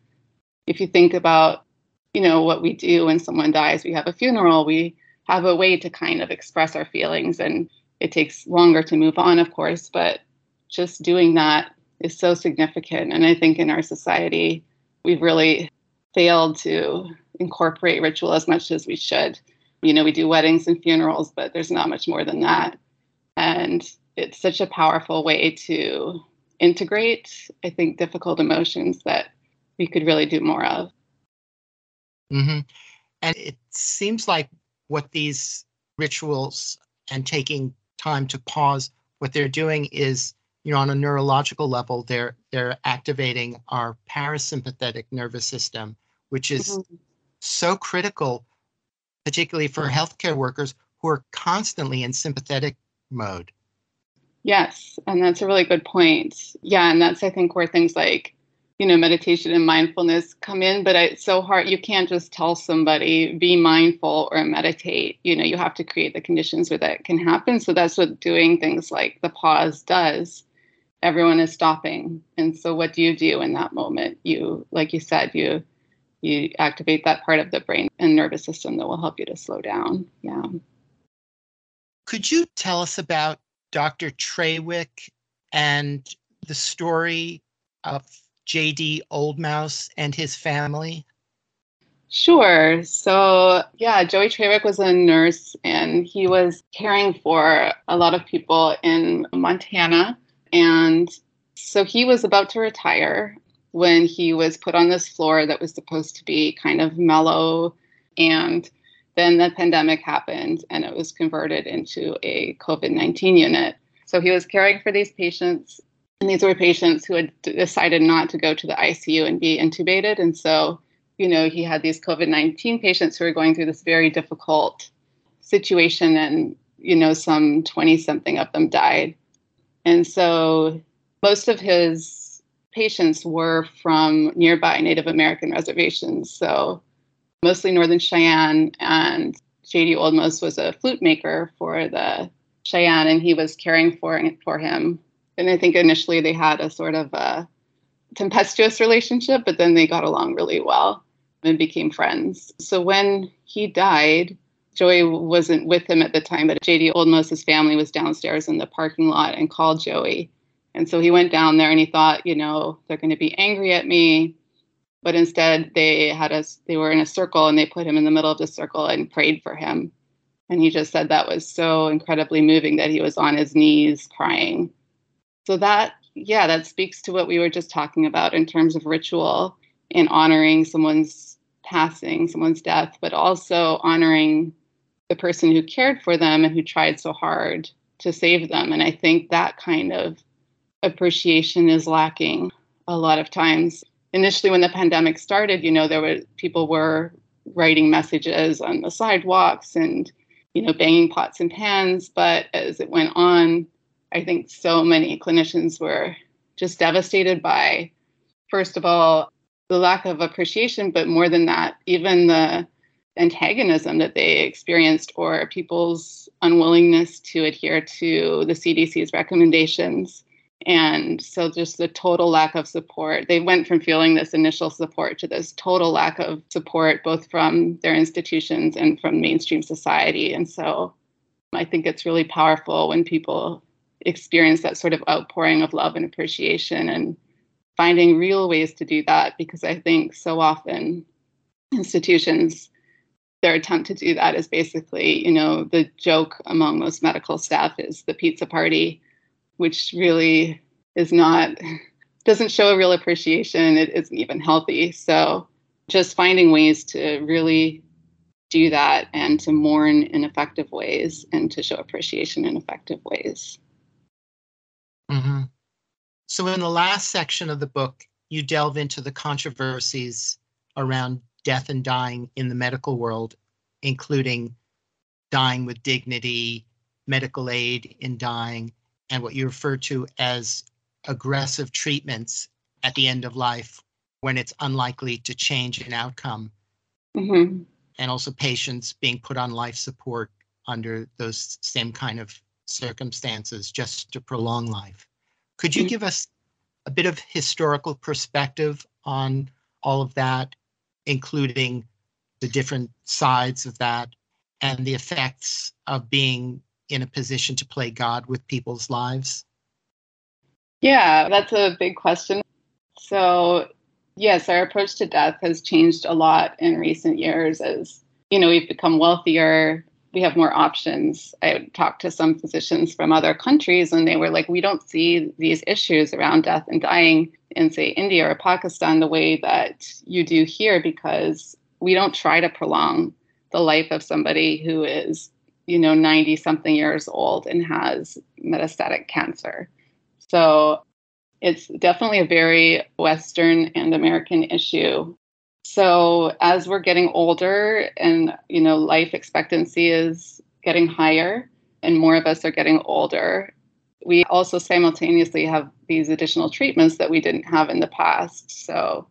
if you think about you know what we do when someone dies we have a funeral we have a way to kind of express our feelings and it takes longer to move on of course but just doing that is so significant and i think in our society we've really failed to incorporate ritual as much as we should. You know, we do weddings and funerals, but there's not much more than that. And it's such a powerful way to integrate, I think, difficult emotions that we could really do more of. Mm-hmm. And it seems like what these rituals and taking time to pause, what they're doing is you know on a neurological level they're they're activating our parasympathetic nervous system which is mm-hmm. so critical particularly for healthcare workers who are constantly in sympathetic mode yes and that's a really good point yeah and that's i think where things like you know meditation and mindfulness come in but it's so hard you can't just tell somebody be mindful or meditate. You know you have to create the conditions where that can happen. So that's what doing things like the pause does. Everyone is stopping. And so what do you do in that moment? You like you said you you activate that part of the brain and nervous system that will help you to slow down. Yeah. Could you tell us about dr trawick and the story of jd oldmouse and his family Sure. So, yeah, Joey Trawick was a nurse and he was caring for a lot of people in Montana and so he was about to retire when he was put on this floor that was supposed to be kind of mellow. And then the pandemic happened and it was converted into a COVID 19 unit. So he was caring for these patients. And these were patients who had decided not to go to the ICU and be intubated. And so, you know, he had these COVID 19 patients who were going through this very difficult situation. And, you know, some 20 something of them died. And so most of his patients were from nearby Native American reservations. So mostly Northern Cheyenne. And J.D. Oldmouse was a flute maker for the Cheyenne, and he was caring for, for him. And I think initially they had a sort of a tempestuous relationship, but then they got along really well and became friends. So when he died, Joey wasn't with him at the time, but JD Oldmouse's family was downstairs in the parking lot and called Joey. And so he went down there and he thought, you know, they're going to be angry at me. But instead, they had us, they were in a circle and they put him in the middle of the circle and prayed for him. And he just said that was so incredibly moving that he was on his knees crying. So that, yeah, that speaks to what we were just talking about in terms of ritual in honoring someone's passing, someone's death, but also honoring the person who cared for them and who tried so hard to save them. And I think that kind of appreciation is lacking a lot of times. Initially, when the pandemic started, you know, there were people were writing messages on the sidewalks and, you know, banging pots and pans. But as it went on, I think so many clinicians were just devastated by, first of all, the lack of appreciation, but more than that, even the antagonism that they experienced or people's unwillingness to adhere to the CDC's recommendations. And so, just the total lack of support. They went from feeling this initial support to this total lack of support, both from their institutions and from mainstream society. And so, I think it's really powerful when people experience that sort of outpouring of love and appreciation and finding real ways to do that because I think so often institutions their attempt to do that is basically, you know, the joke among most medical staff is the pizza party, which really is not doesn't show a real appreciation. It isn't even healthy. So just finding ways to really do that and to mourn in effective ways and to show appreciation in effective ways. Mm-hmm. So, in the last section of the book, you delve into the controversies around death and dying in the medical world, including dying with dignity, medical aid in dying, and what you refer to as aggressive treatments at the end of life when it's unlikely to change an outcome. Mm-hmm. And also patients being put on life support under those same kind of circumstances just to prolong life. Could you mm-hmm. give us a bit of historical perspective on all of that, including the different sides of that and the effects of being in a position to play God with people's lives? Yeah, that's a big question. So, yes, our approach to death has changed a lot in recent years as, you know, we've become wealthier, we have more options. I talked to some physicians from other countries and they were like, we don't see these issues around death and dying in, say, India or Pakistan the way that you do here because we don't try to prolong the life of somebody who is, you know, 90 something years old and has metastatic cancer. So it's definitely a very Western and American issue so as we're getting older and you know life expectancy is getting higher and more of us are getting older, we also simultaneously have these additional treatments that we didn't have in the past. So,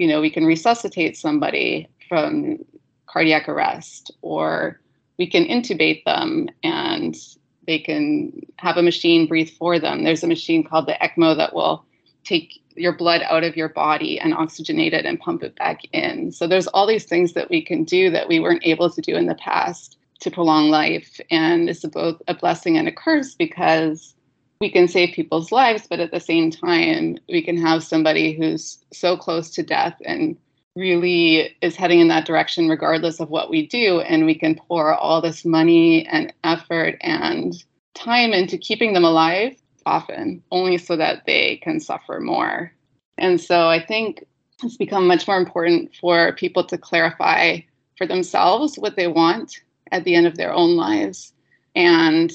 you know, we can resuscitate somebody from cardiac arrest or we can intubate them and they can have a machine breathe for them. There's a machine called the ECMO that will take your blood out of your body and oxygenate it and pump it back in. So there's all these things that we can do that we weren't able to do in the past to prolong life. And it's both a blessing and a curse because we can save people's lives, but at the same time, we can have somebody who's so close to death and really is heading in that direction regardless of what we do. And we can pour all this money and effort and time into keeping them alive often, only so that they can suffer more. And so I think it's become much more important for people to clarify for themselves what they want at the end of their own lives. And,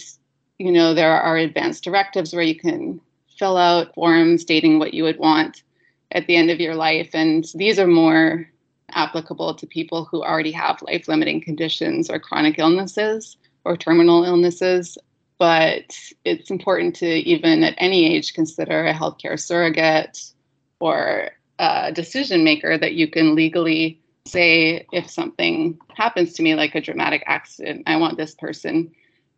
you know, there are advanced directives where you can fill out forms stating what you would want at the end of your life. And these are more applicable to people who already have life limiting conditions or chronic illnesses or terminal illnesses but it's important to even at any age consider a healthcare surrogate or a decision maker that you can legally say if something happens to me like a dramatic accident i want this person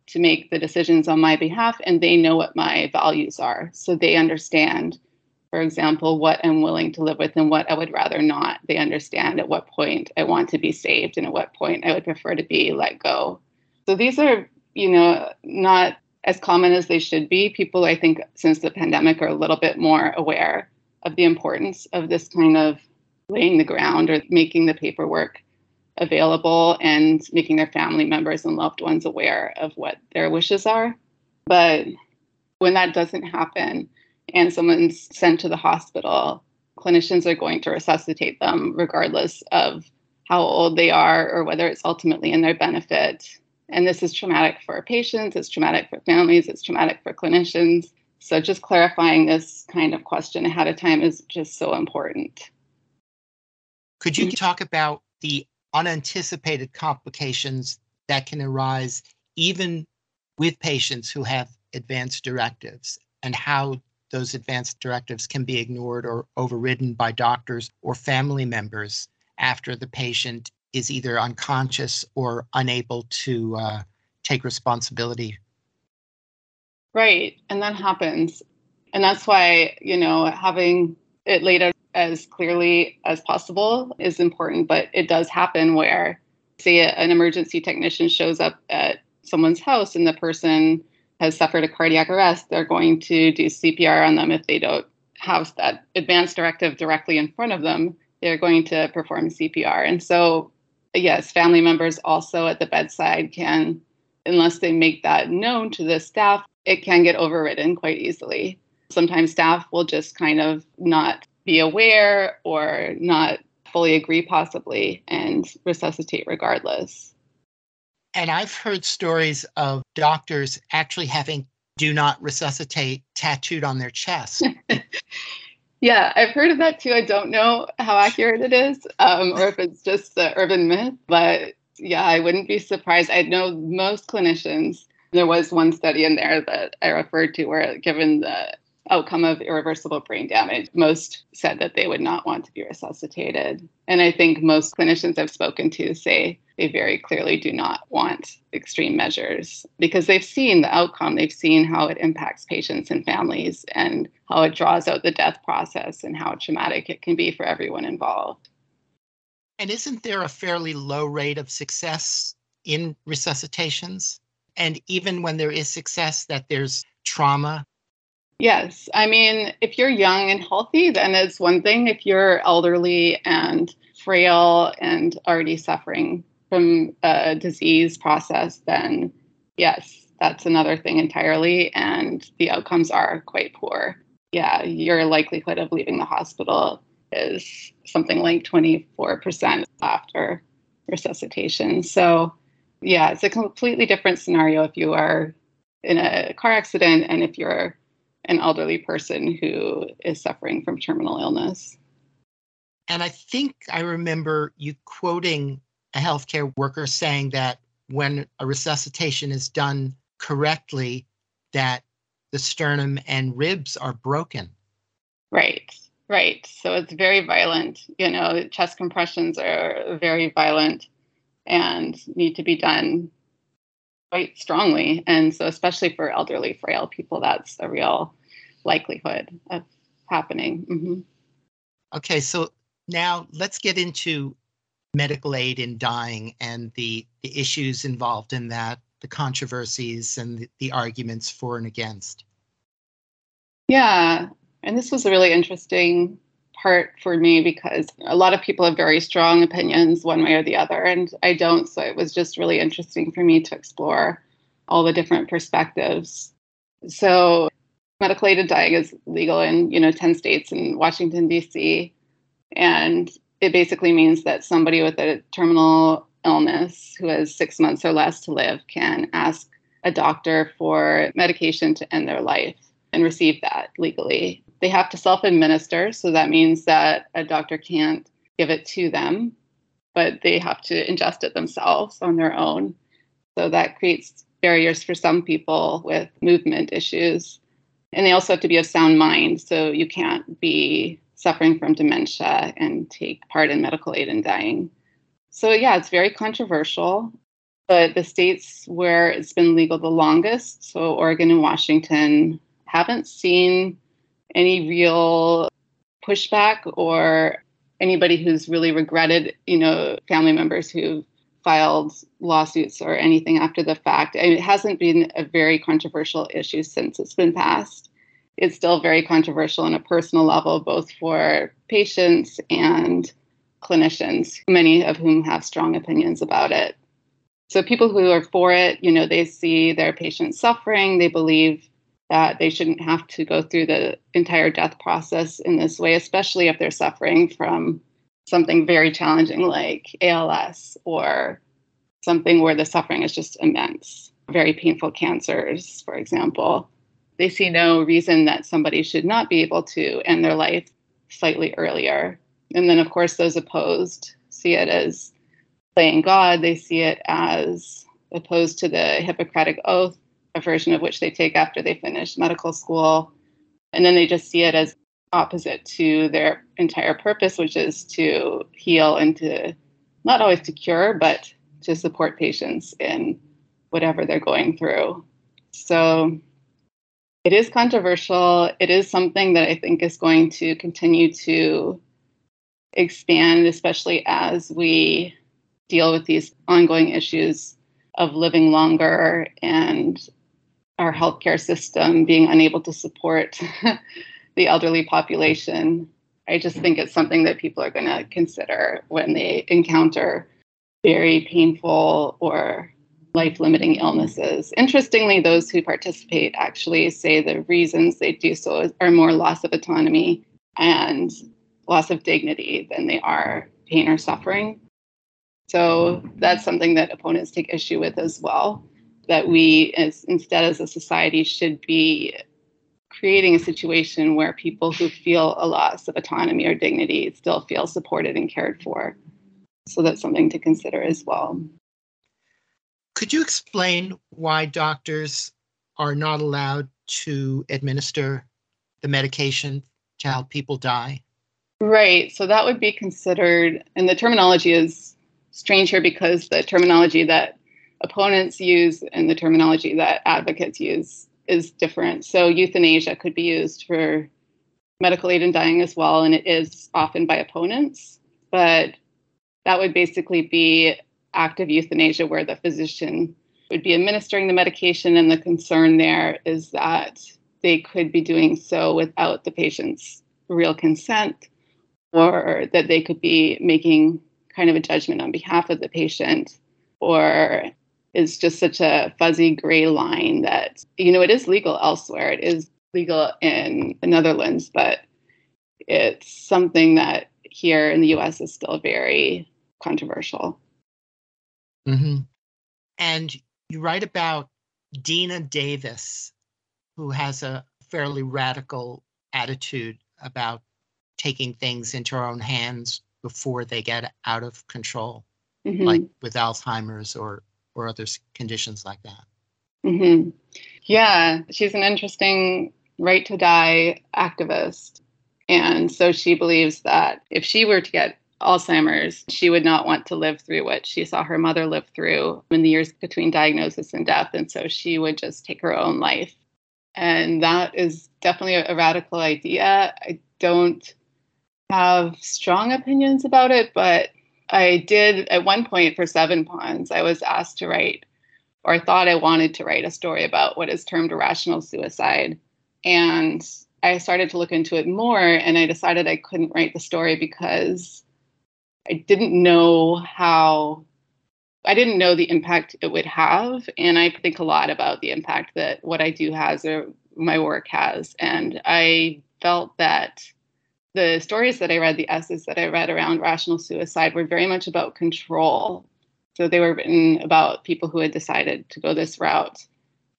to make the decisions on my behalf and they know what my values are. So they understand for example what i'm willing to live with and what i would rather not. They understand at what point i want to be saved and at what point i would prefer to be let go. So these are you know, not as common as they should be. People, I think, since the pandemic are a little bit more aware of the importance of this kind of laying the ground or making the paperwork available and making their family members and loved ones aware of what their wishes are. But when that doesn't happen and someone's sent to the hospital, clinicians are going to resuscitate them regardless of how old they are or whether it's ultimately in their benefit and this is traumatic for patients, it's traumatic for families, it's traumatic for clinicians. So just clarifying this kind of question ahead of time is just so important. Could you talk about the unanticipated complications that can arise even with patients who have advanced directives and how those advanced directives can be ignored or overridden by doctors or family members after the patient is either unconscious or unable to uh, take responsibility. Right. And that happens. And that's why, you know, having it laid out as clearly as possible is important. But it does happen where, say, an emergency technician shows up at someone's house and the person has suffered a cardiac arrest, they're going to do CPR on them if they don't have that advanced directive directly in front of them. They're going to perform CPR. And so yes, family members also at the bedside can, unless they make that known to the staff, it can get overridden quite easily. Sometimes staff will just kind of not be aware or not fully agree, possibly, and resuscitate regardless. And I've heard stories of doctors actually having do not resuscitate tattooed on their chest. yeah, I've heard of that too. I don't know how accurate it is um, or if it's just the urban myth, but yeah, I wouldn't be surprised. I know most clinicians, there was one study in there that I referred to where, given the outcome of irreversible brain damage, most said that they would not want to be resuscitated. And I think most clinicians I've spoken to say they very clearly do not want extreme measures because they've seen the outcome. They've seen how it impacts patients and families and how it draws out the death process and how traumatic it can be for everyone involved. And isn't there a fairly low rate of success in resuscitations? And even when there is success, that there's trauma Yes. I mean, if you're young and healthy, then it's one thing. If you're elderly and frail and already suffering from a disease process, then yes, that's another thing entirely. And the outcomes are quite poor. Yeah, your likelihood of leaving the hospital is something like 24% after resuscitation. So, yeah, it's a completely different scenario if you are in a car accident and if you're an elderly person who is suffering from terminal illness. And I think I remember you quoting a healthcare worker saying that when a resuscitation is done correctly, that the sternum and ribs are broken. Right, right. So it's very violent. You know, chest compressions are very violent and need to be done quite strongly. And so, especially for elderly, frail people, that's a real likelihood of happening. Mm-hmm. Okay, so now let's get into medical aid in dying and the, the issues involved in that, the controversies and the, the arguments for and against. Yeah, and this was a really interesting part for me because a lot of people have very strong opinions one way or the other, and I don't. So it was just really interesting for me to explore all the different perspectives. So medical aid in dying is legal in you know 10 states and washington d.c and it basically means that somebody with a terminal illness who has six months or less to live can ask a doctor for medication to end their life and receive that legally. They have to self-administer so that means that a doctor can't give it to them but they have to ingest it themselves on their own. So that creates barriers for some people with movement issues and they also have to be of sound mind. So you can't be suffering from dementia and take part in medical aid in dying. So, yeah, it's very controversial. But the states where it's been legal the longest, so Oregon and Washington, haven't seen any real pushback or anybody who's really regretted, you know, family members who've filed lawsuits or anything after the fact. it hasn't been a very controversial issue since it's been passed. It's still very controversial on a personal level, both for patients and clinicians, many of whom have strong opinions about it. So, people who are for it, you know, they see their patients suffering, they believe that they shouldn't have to go through the entire death process in this way, especially if they're suffering from something very challenging like ALS or something where the suffering is just immense, very painful cancers, for example. They see no reason that somebody should not be able to end their life slightly earlier. And then, of course, those opposed see it as playing God. They see it as opposed to the Hippocratic Oath, a version of which they take after they finish medical school. And then they just see it as opposite to their entire purpose, which is to heal and to not always to cure, but to support patients in whatever they're going through. So it is controversial. It is something that I think is going to continue to expand, especially as we deal with these ongoing issues of living longer and our healthcare system being unable to support the elderly population. I just think it's something that people are going to consider when they encounter very painful or life limiting illnesses. Interestingly, those who participate actually say the reasons they do so are more loss of autonomy and loss of dignity than they are pain or suffering. So that's something that opponents take issue with as well. That we, as instead as a society, should be creating a situation where people who feel a loss of autonomy or dignity still feel supported and cared for. So that's something to consider as well. Could you explain why doctors are not allowed to administer the medication to help people die? Right. So that would be considered, and the terminology is strange here because the terminology that opponents use and the terminology that advocates use is different. So euthanasia could be used for medical aid in dying as well, and it is often by opponents. But that would basically be active euthanasia where the physician would be administering the medication, and the concern there is that they could be doing so without the patient's real consent, or that they could be making kind of a judgment on behalf of the patient, or is just such a fuzzy gray line that, you know, it is legal elsewhere. It is legal in the Netherlands, but it's something that here in the US is still very controversial. Mm-hmm. And you write about Dena Davis, who has a fairly radical attitude about taking things into our own hands before they get out of control, mm-hmm. like with Alzheimer's or or other conditions like that. Mm-hmm. Yeah, she's an interesting right to die activist. And so she believes that if she were to get Alzheimer's, she would not want to live through what she saw her mother live through in the years between diagnosis and death. And so she would just take her own life. And that is definitely a, a radical idea. I don't have strong opinions about it, but I did at one point for Seven Ponds, I was asked to write, or I thought I wanted to write a story about what is termed irrational suicide. And I started to look into it more, and I decided I couldn't write the story because I didn't know how, I didn't know the impact it would have. And I think a lot about the impact that what I do has or my work has. And I felt that the stories that I read, the essays that I read around rational suicide were very much about control. So they were written about people who had decided to go this route.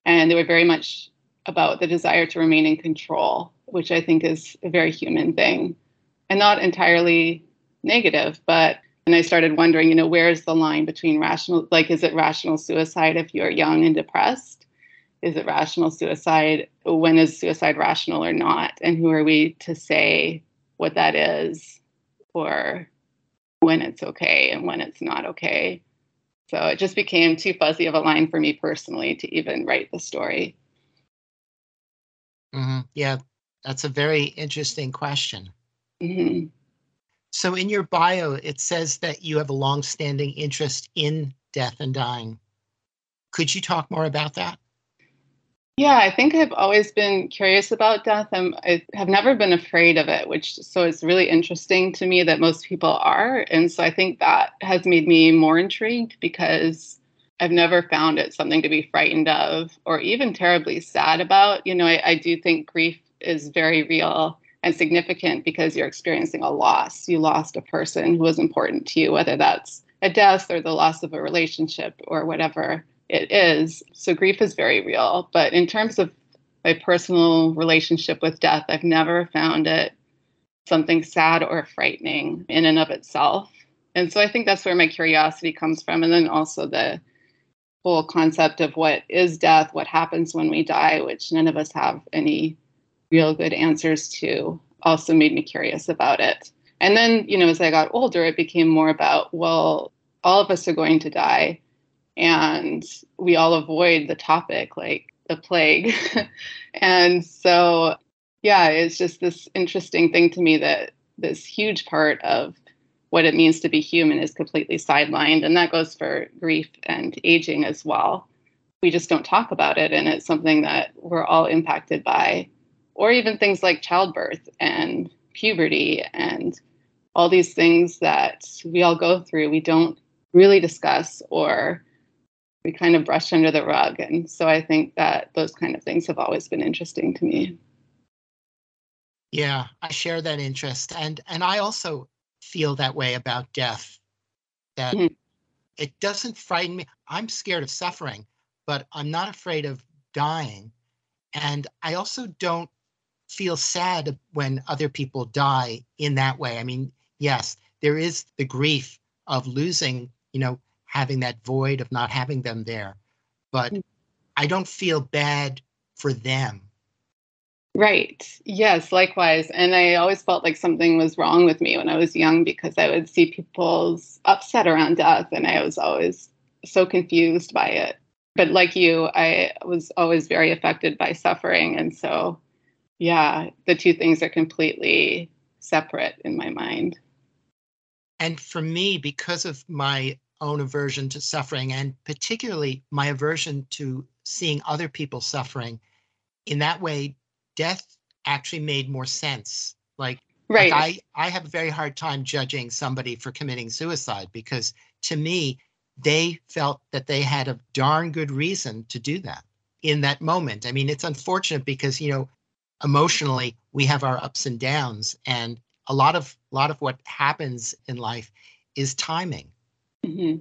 And they were very much about the desire to remain in control, which I think is a very human thing and not entirely negative. But and I started wondering, you know, where is the line between rational, like, is it rational suicide if you're young and depressed? Is it rational suicide? When is suicide rational or not? And who are we to say what that is or when it's okay and when it's not okay. So it just became too fuzzy of a line for me personally to even write the story. Mm-hmm. Yeah, that's a very interesting question. Mm-hmm. So in your bio, it says that you have a long-standing interest in death and dying. Could you talk more about that? Yeah, I think I've always been curious about death. I'm, I have never been afraid of it, which so it's really interesting to me that most people are. And so I think that has made me more intrigued because I've never found it something to be frightened of or even terribly sad about. You know, I, I do think grief is very real and significant because you're experiencing a loss. You lost a person who was important to you, whether that's a death or the loss of a relationship or whatever it is. So grief is very real. But in terms of my personal relationship with death, I've never found it something sad or frightening in and of itself. And so I think that's where my curiosity comes from. And then also the whole concept of what is death, what happens when we die, which none of us have any real good answers to, also made me curious about it. And then, you know, as I got older, it became more about, well, all of us are going to die and we all avoid the topic like the plague. and so, yeah, it's just this interesting thing to me that this huge part of what it means to be human is completely sidelined. And that goes for grief and aging as well. We just don't talk about it. And it's something that we're all impacted by, or even things like childbirth and puberty and all these things that we all go through. We don't really discuss or we kind of brush under the rug. And so I think that those kind of things have always been interesting to me. Yeah, I share that interest. And and I also feel that way about death. That mm-hmm. it doesn't frighten me. I'm scared of suffering, but I'm not afraid of dying. And I also don't feel sad when other people die in that way. I mean, yes, there is the grief of losing, you know, having that void of not having them there. But mm. I don't feel bad for them. Right. Yes, likewise. And I always felt like something was wrong with me when I was young because I would see people's upset around death and I was always so confused by it. But like you, I was always very affected by suffering. And so, yeah, the two things are completely separate in my mind. And for me, because of my own aversion to suffering and particularly my aversion to seeing other people suffering. In that way death actually made more sense. Like, right. Like i i have a very hard time judging somebody for committing suicide because to me they felt that they had a darn good reason to do that in that moment. I mean it's unfortunate because you know emotionally we have our ups and downs and a lot of a lot of what happens in life is timing Mm-hmm.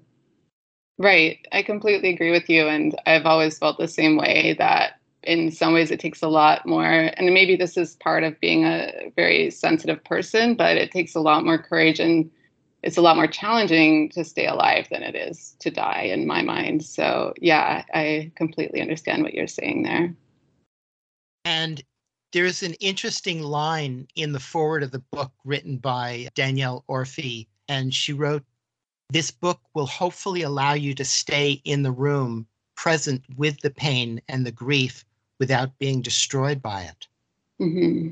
Right. I completely agree with you. And I've always felt the same way that in some ways it takes a lot more. And maybe this is part of being a very sensitive person, but it takes a lot more courage and it's a lot more challenging to stay alive than it is to die in my mind. So, yeah, I completely understand what you're saying there. And there's an interesting line in the foreword of the book written by Danielle Ofri. And she wrote this book will hopefully allow you to stay in the room, present with the pain and the grief without being destroyed by it. Mm-hmm.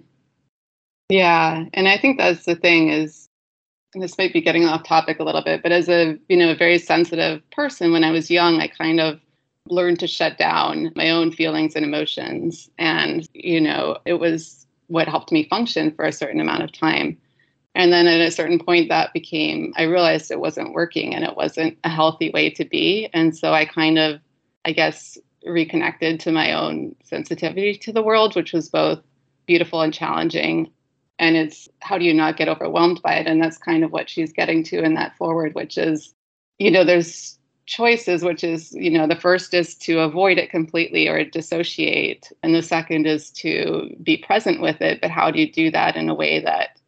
Yeah, and I think that's the thing is, this might be getting off topic a little bit, but as a you know a very sensitive person, when I was young, I kind of learned to shut down my own feelings and emotions, and you know it was what helped me function for a certain amount of time. And then at a certain point, that became, I realized it wasn't working and it wasn't a healthy way to be. And so I kind of, I guess, reconnected to my own sensitivity to the world, which was both beautiful and challenging. And it's how do you not get overwhelmed by it? And that's kind of what she's getting to in that foreword, which is, you know, there's choices, which is, you know, the first is to avoid it completely or dissociate. And the second is to be present with it. But how do you do that in a way that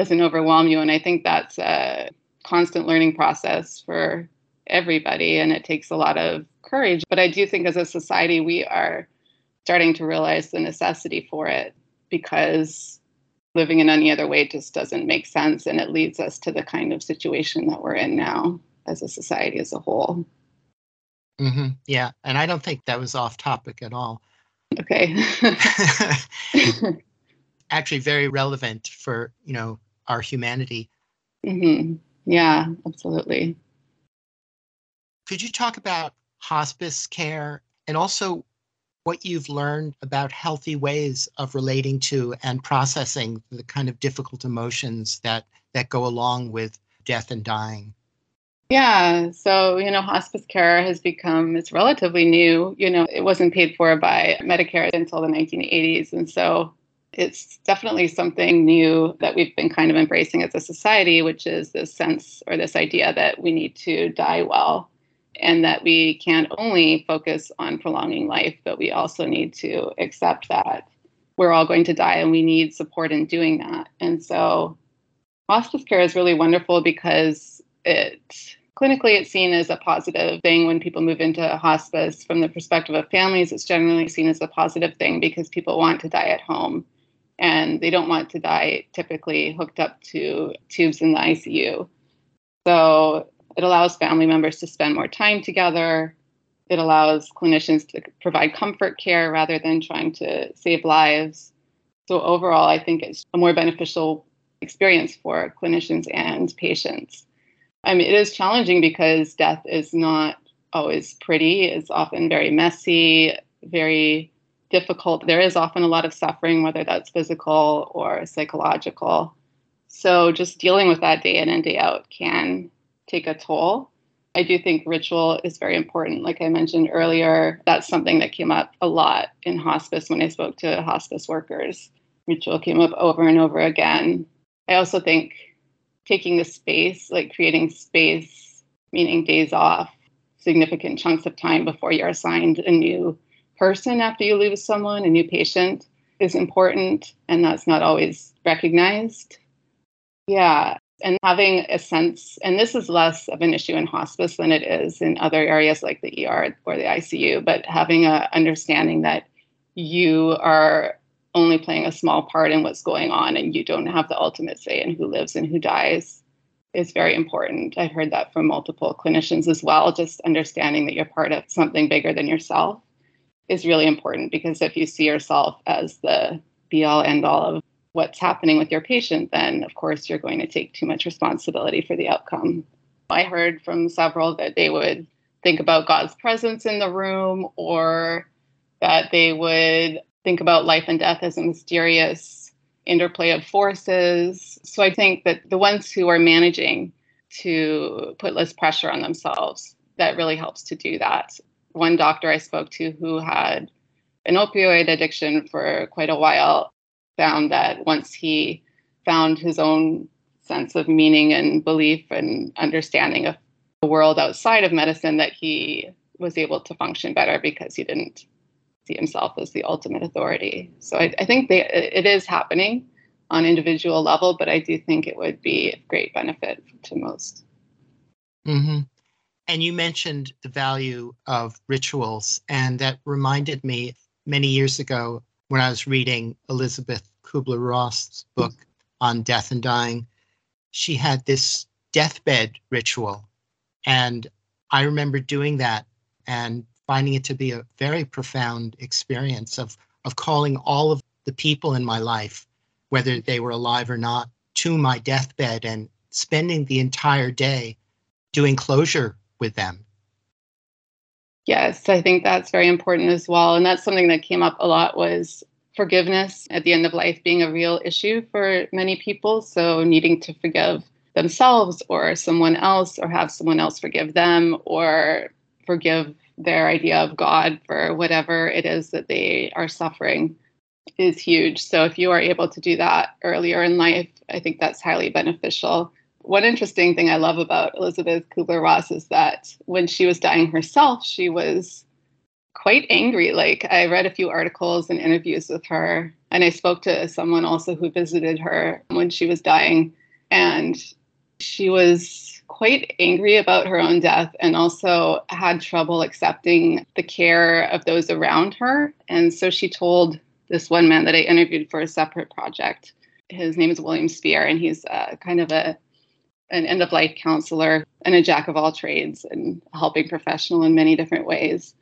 doesn't overwhelm you. And I think that's a constant learning process for everybody. And it takes a lot of courage. But I do think as a society, we are starting to realize the necessity for it because living in any other way just doesn't make sense. And it leads us to the kind of situation that we're in now as a society as a whole. Mm-hmm. Yeah. And I don't think that was off topic at all. Okay. Actually, very relevant for, you know, our humanity. Mm-hmm. Yeah, absolutely. Could you talk about hospice care and also what you've learned about healthy ways of relating to and processing the kind of difficult emotions that that go along with death and dying? Yeah, so you know, hospice care has become it's relatively new. You know, it wasn't paid for by Medicare until the 1980s, and so it's definitely something new that we've been kind of embracing as a society, which is this sense or this idea that we need to die well and that we can't only focus on prolonging life, but we also need to accept that we're all going to die and we need support in doing that. And so hospice care is really wonderful because it clinically it's seen as a positive thing when people move into hospice from the perspective of families it's generally seen as a positive thing because people want to die at home and they don't want to die typically hooked up to tubes in the ICU. So it allows family members to spend more time together. It allows clinicians to provide comfort care rather than trying to save lives. So overall, I think it's a more beneficial experience for clinicians and patients. I mean, it is challenging because death is not always pretty. It's often very messy, very difficult. There is often a lot of suffering, whether that's physical or psychological. So just dealing with that day in and day out can take a toll. I do think ritual is very important. Like I mentioned earlier, that's something that came up a lot in hospice when I spoke to hospice workers. Ritual came up over and over again. I also think taking the space, like creating space, meaning days off, significant chunks of time before you're assigned a new person after you lose someone, a new patient, is important. And that's not always recognized. Yeah and having a sense, and this is less of an issue in hospice than it is in other areas like the ER or the ICU, but having a understanding that you are only playing a small part in what's going on and you don't have the ultimate say in who lives and who dies is very important. I've heard that from multiple clinicians as well. Just understanding that you're part of something bigger than yourself is really important because if you see yourself as the be all end all of what's happening with your patient, then of course you're going to take too much responsibility for the outcome. I heard from several that they would think about God's presence in the room or that they would think about life and death as a mysterious interplay of forces. So I think that the ones who are managing to put less pressure on themselves, that really helps to do that. One doctor I spoke to who had an opioid addiction for quite a while found that once he found his own sense of meaning and belief and understanding of the world outside of medicine, that he was able to function better because he didn't see himself as the ultimate authority. So I, I think they, it is happening on individual level, but I do think it would be of great benefit to most. Mm-hmm. And you mentioned the value of rituals, and that reminded me many years ago when I was reading Elizabeth Kubler Ross's book on death and dying, she had this deathbed ritual. And I remember doing that and finding it to be a very profound experience of, of calling all of the people in my life, whether they were alive or not, to my deathbed and spending the entire day doing closure with them. Yes, I think that's very important as well. And that's something that came up a lot was forgiveness at the end of life being a real issue for many people. So, needing to forgive themselves or someone else, or have someone else forgive them, or forgive their idea of God for whatever it is that they are suffering is huge. So, if you are able to do that earlier in life, I think that's highly beneficial. One interesting thing I love about Elisabeth Kübler-Ross is that when she was dying herself, she was quite angry. Like I read a few articles and interviews with her, and I spoke to someone also who visited her when she was dying, and she was quite angry about her own death and also had trouble accepting the care of those around her. And so she told this one man that I interviewed for a separate project. His name is William Spear, and he's uh, kind of a an end of life counselor and a jack of all trades and helping professional in many different ways.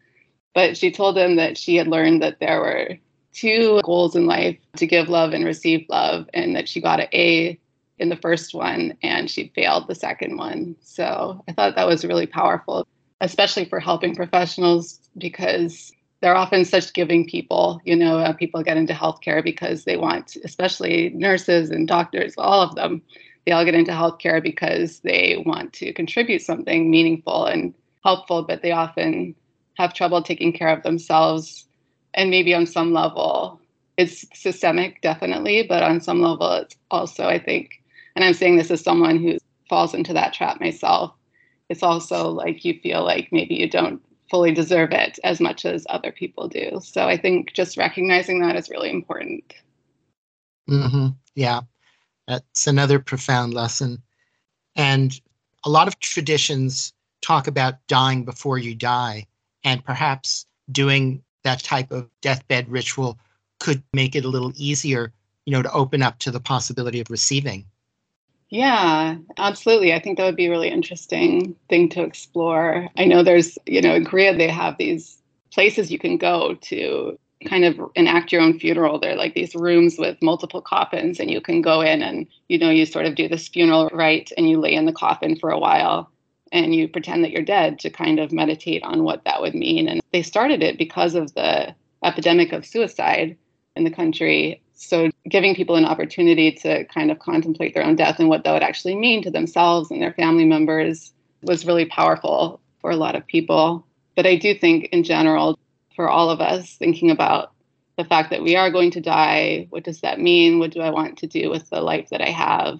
But she told him that she had learned that there were two goals in life to give love and receive love, and that she got an A in the first one and she failed the second one. So I thought that was really powerful, especially for helping professionals because they're often such giving people. You know, uh, people get into healthcare because they want, especially nurses and doctors, all of them, they all get into healthcare because they want to contribute something meaningful and helpful, but they often have trouble taking care of themselves. And maybe on some level, it's systemic, definitely, but on some level, it's also, I think, and I'm saying this as someone who falls into that trap myself, it's also like you feel like maybe you don't fully deserve it as much as other people do. So I think just recognizing that is really important. Mm-hmm. Yeah, that's another profound lesson. And a lot of traditions talk about dying before you die and perhaps doing that type of deathbed ritual could make it a little easier you know to open up to the possibility of receiving. Yeah absolutely. I think that would be a really interesting thing to explore. I know there's you know in korea they have these places you can go to kind of enact your own funeral they're like these rooms with multiple coffins and you can go in and you know you sort of do this funeral rite and you lay in the coffin for a while and you pretend that you're dead to kind of meditate on what that would mean. And they started it because of the epidemic of suicide in the country. So, giving people an opportunity to kind of contemplate their own death and what that would actually mean to themselves and their family members was really powerful for a lot of people. But I do think, in general, for all of us, thinking about the fact that we are going to die, what does that mean? What do I want to do with the life that I have?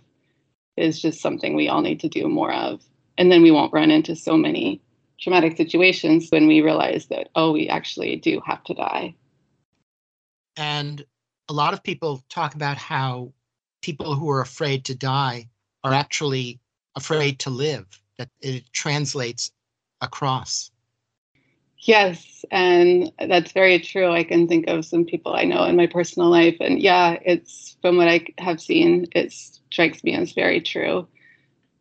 Is just something we all need to do more of. And then we won't run into so many traumatic situations when we realize that, oh, we actually do have to die. And a lot of people talk about how people who are afraid to die are actually afraid to live, that it translates across. Yes, and that's very true. I can think of some people I know in my personal life, and yeah, it's from what I have seen, it strikes me as very true.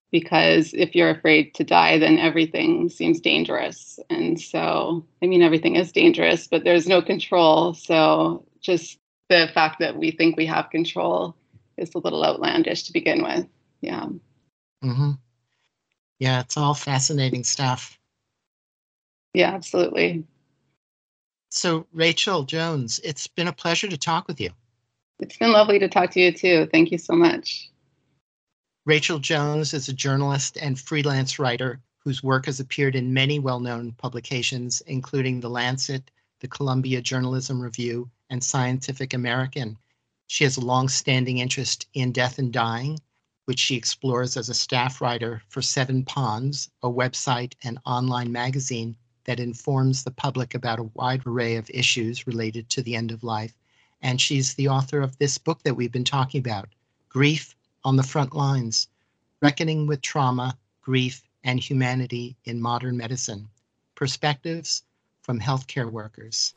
Because if you're afraid to die, then everything seems dangerous. And so, I mean, everything is dangerous, but there's no control. So, just the fact that we think we have control is a little outlandish to begin with. Yeah. Mm-hmm. Yeah, it's all fascinating stuff. Yeah, absolutely. So, Rachel Jones, it's been a pleasure to talk with you. It's been lovely to talk to you too. Thank you so much. Rachel Jones is a journalist and freelance writer whose work has appeared in many well known publications, including The Lancet, the Columbia Journalism Review, and Scientific American. She has a long standing interest in death and dying, which she explores as a staff writer for Seven Ponds, a website and online magazine that informs the public about a wide array of issues related to the end of life. And she's the author of this book that we've been talking about Grief on the Front Lines Reckoning with Trauma, Grief, and Humanity in Modern Medicine Perspectives from Healthcare Workers.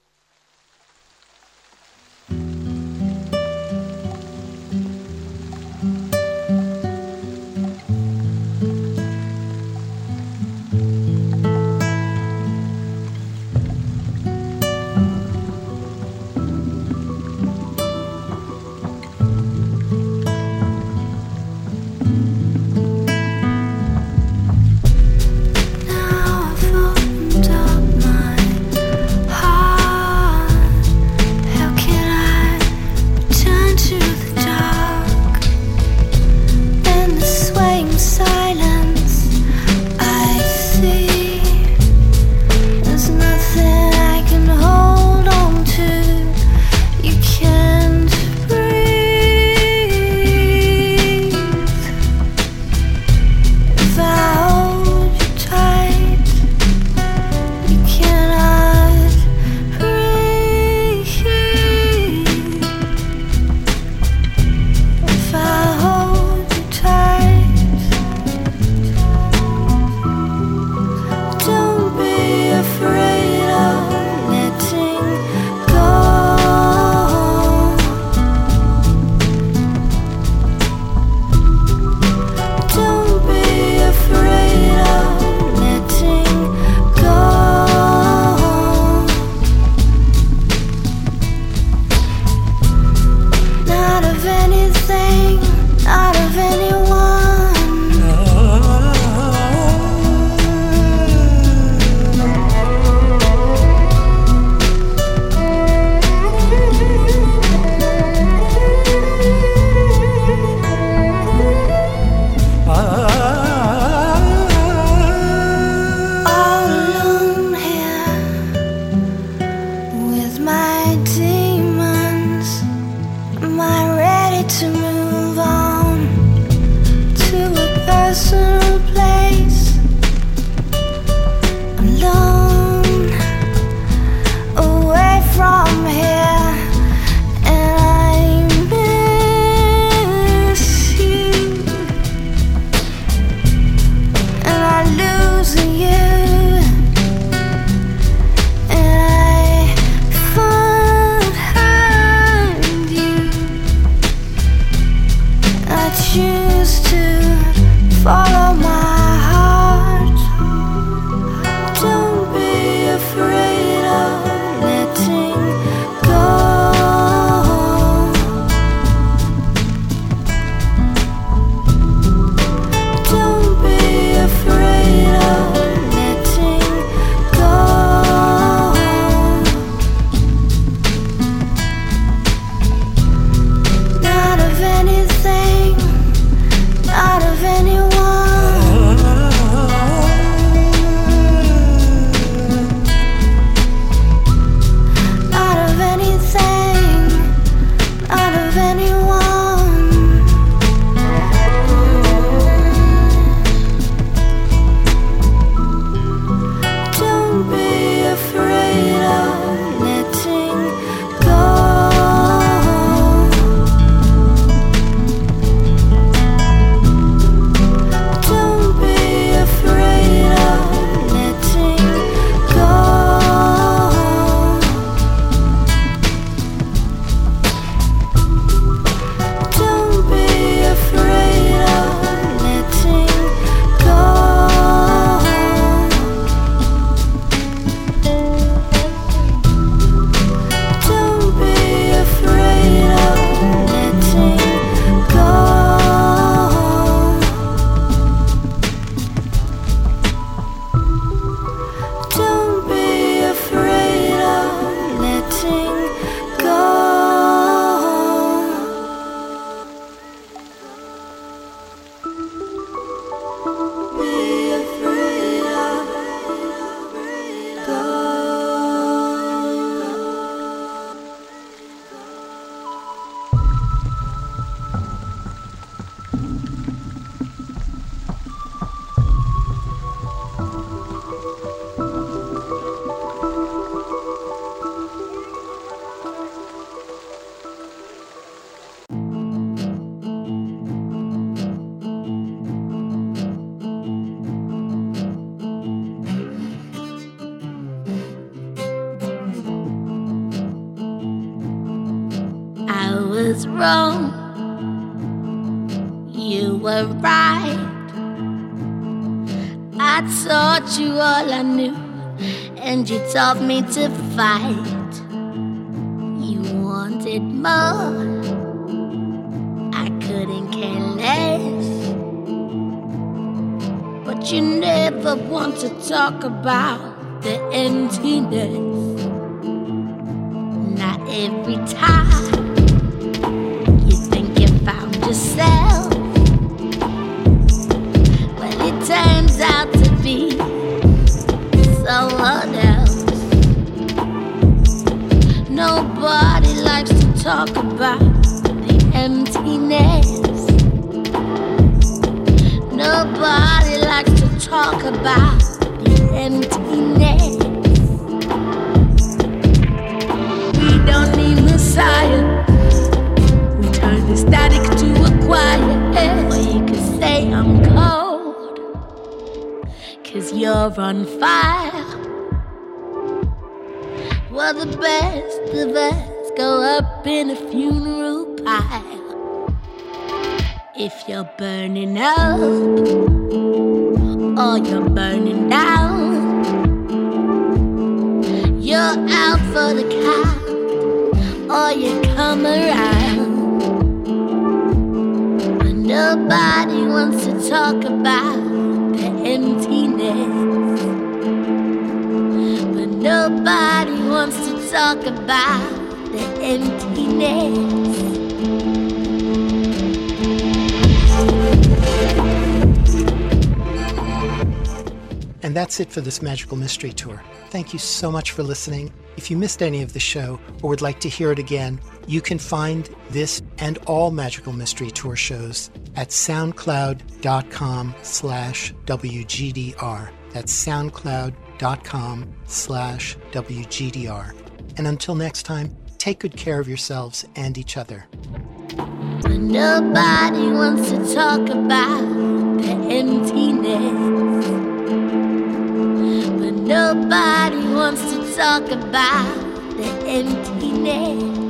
Wrong. You were right. I taught you all I knew, and you taught me to fight. You wanted more. I couldn't care less. But you never want to talk about the emptiness. Not every time Nobody likes to talk about the emptiness. Nobody likes to talk about the emptiness. We don't need Messiah. We turn the static to a quiet. Or you could say I'm cold. Cause you're on fire. Well, the best of us go up in a funeral pile. If you're burning up or you're burning down, you're out for the count or you come around. But nobody wants to talk about the emptiness. But nobody talk about the emptiness. And that's it for this Magical Mystery Tour. Thank you so much for listening. If you missed any of the show or would like to hear it again, you can find this and all Magical Mystery Tour shows at soundcloud.com slash WGDR. That's soundcloud.com slash WGDR. And until next time, take good care of yourselves and each other. Nobody wants to talk about the emptiness. But nobody wants to talk about the emptiness.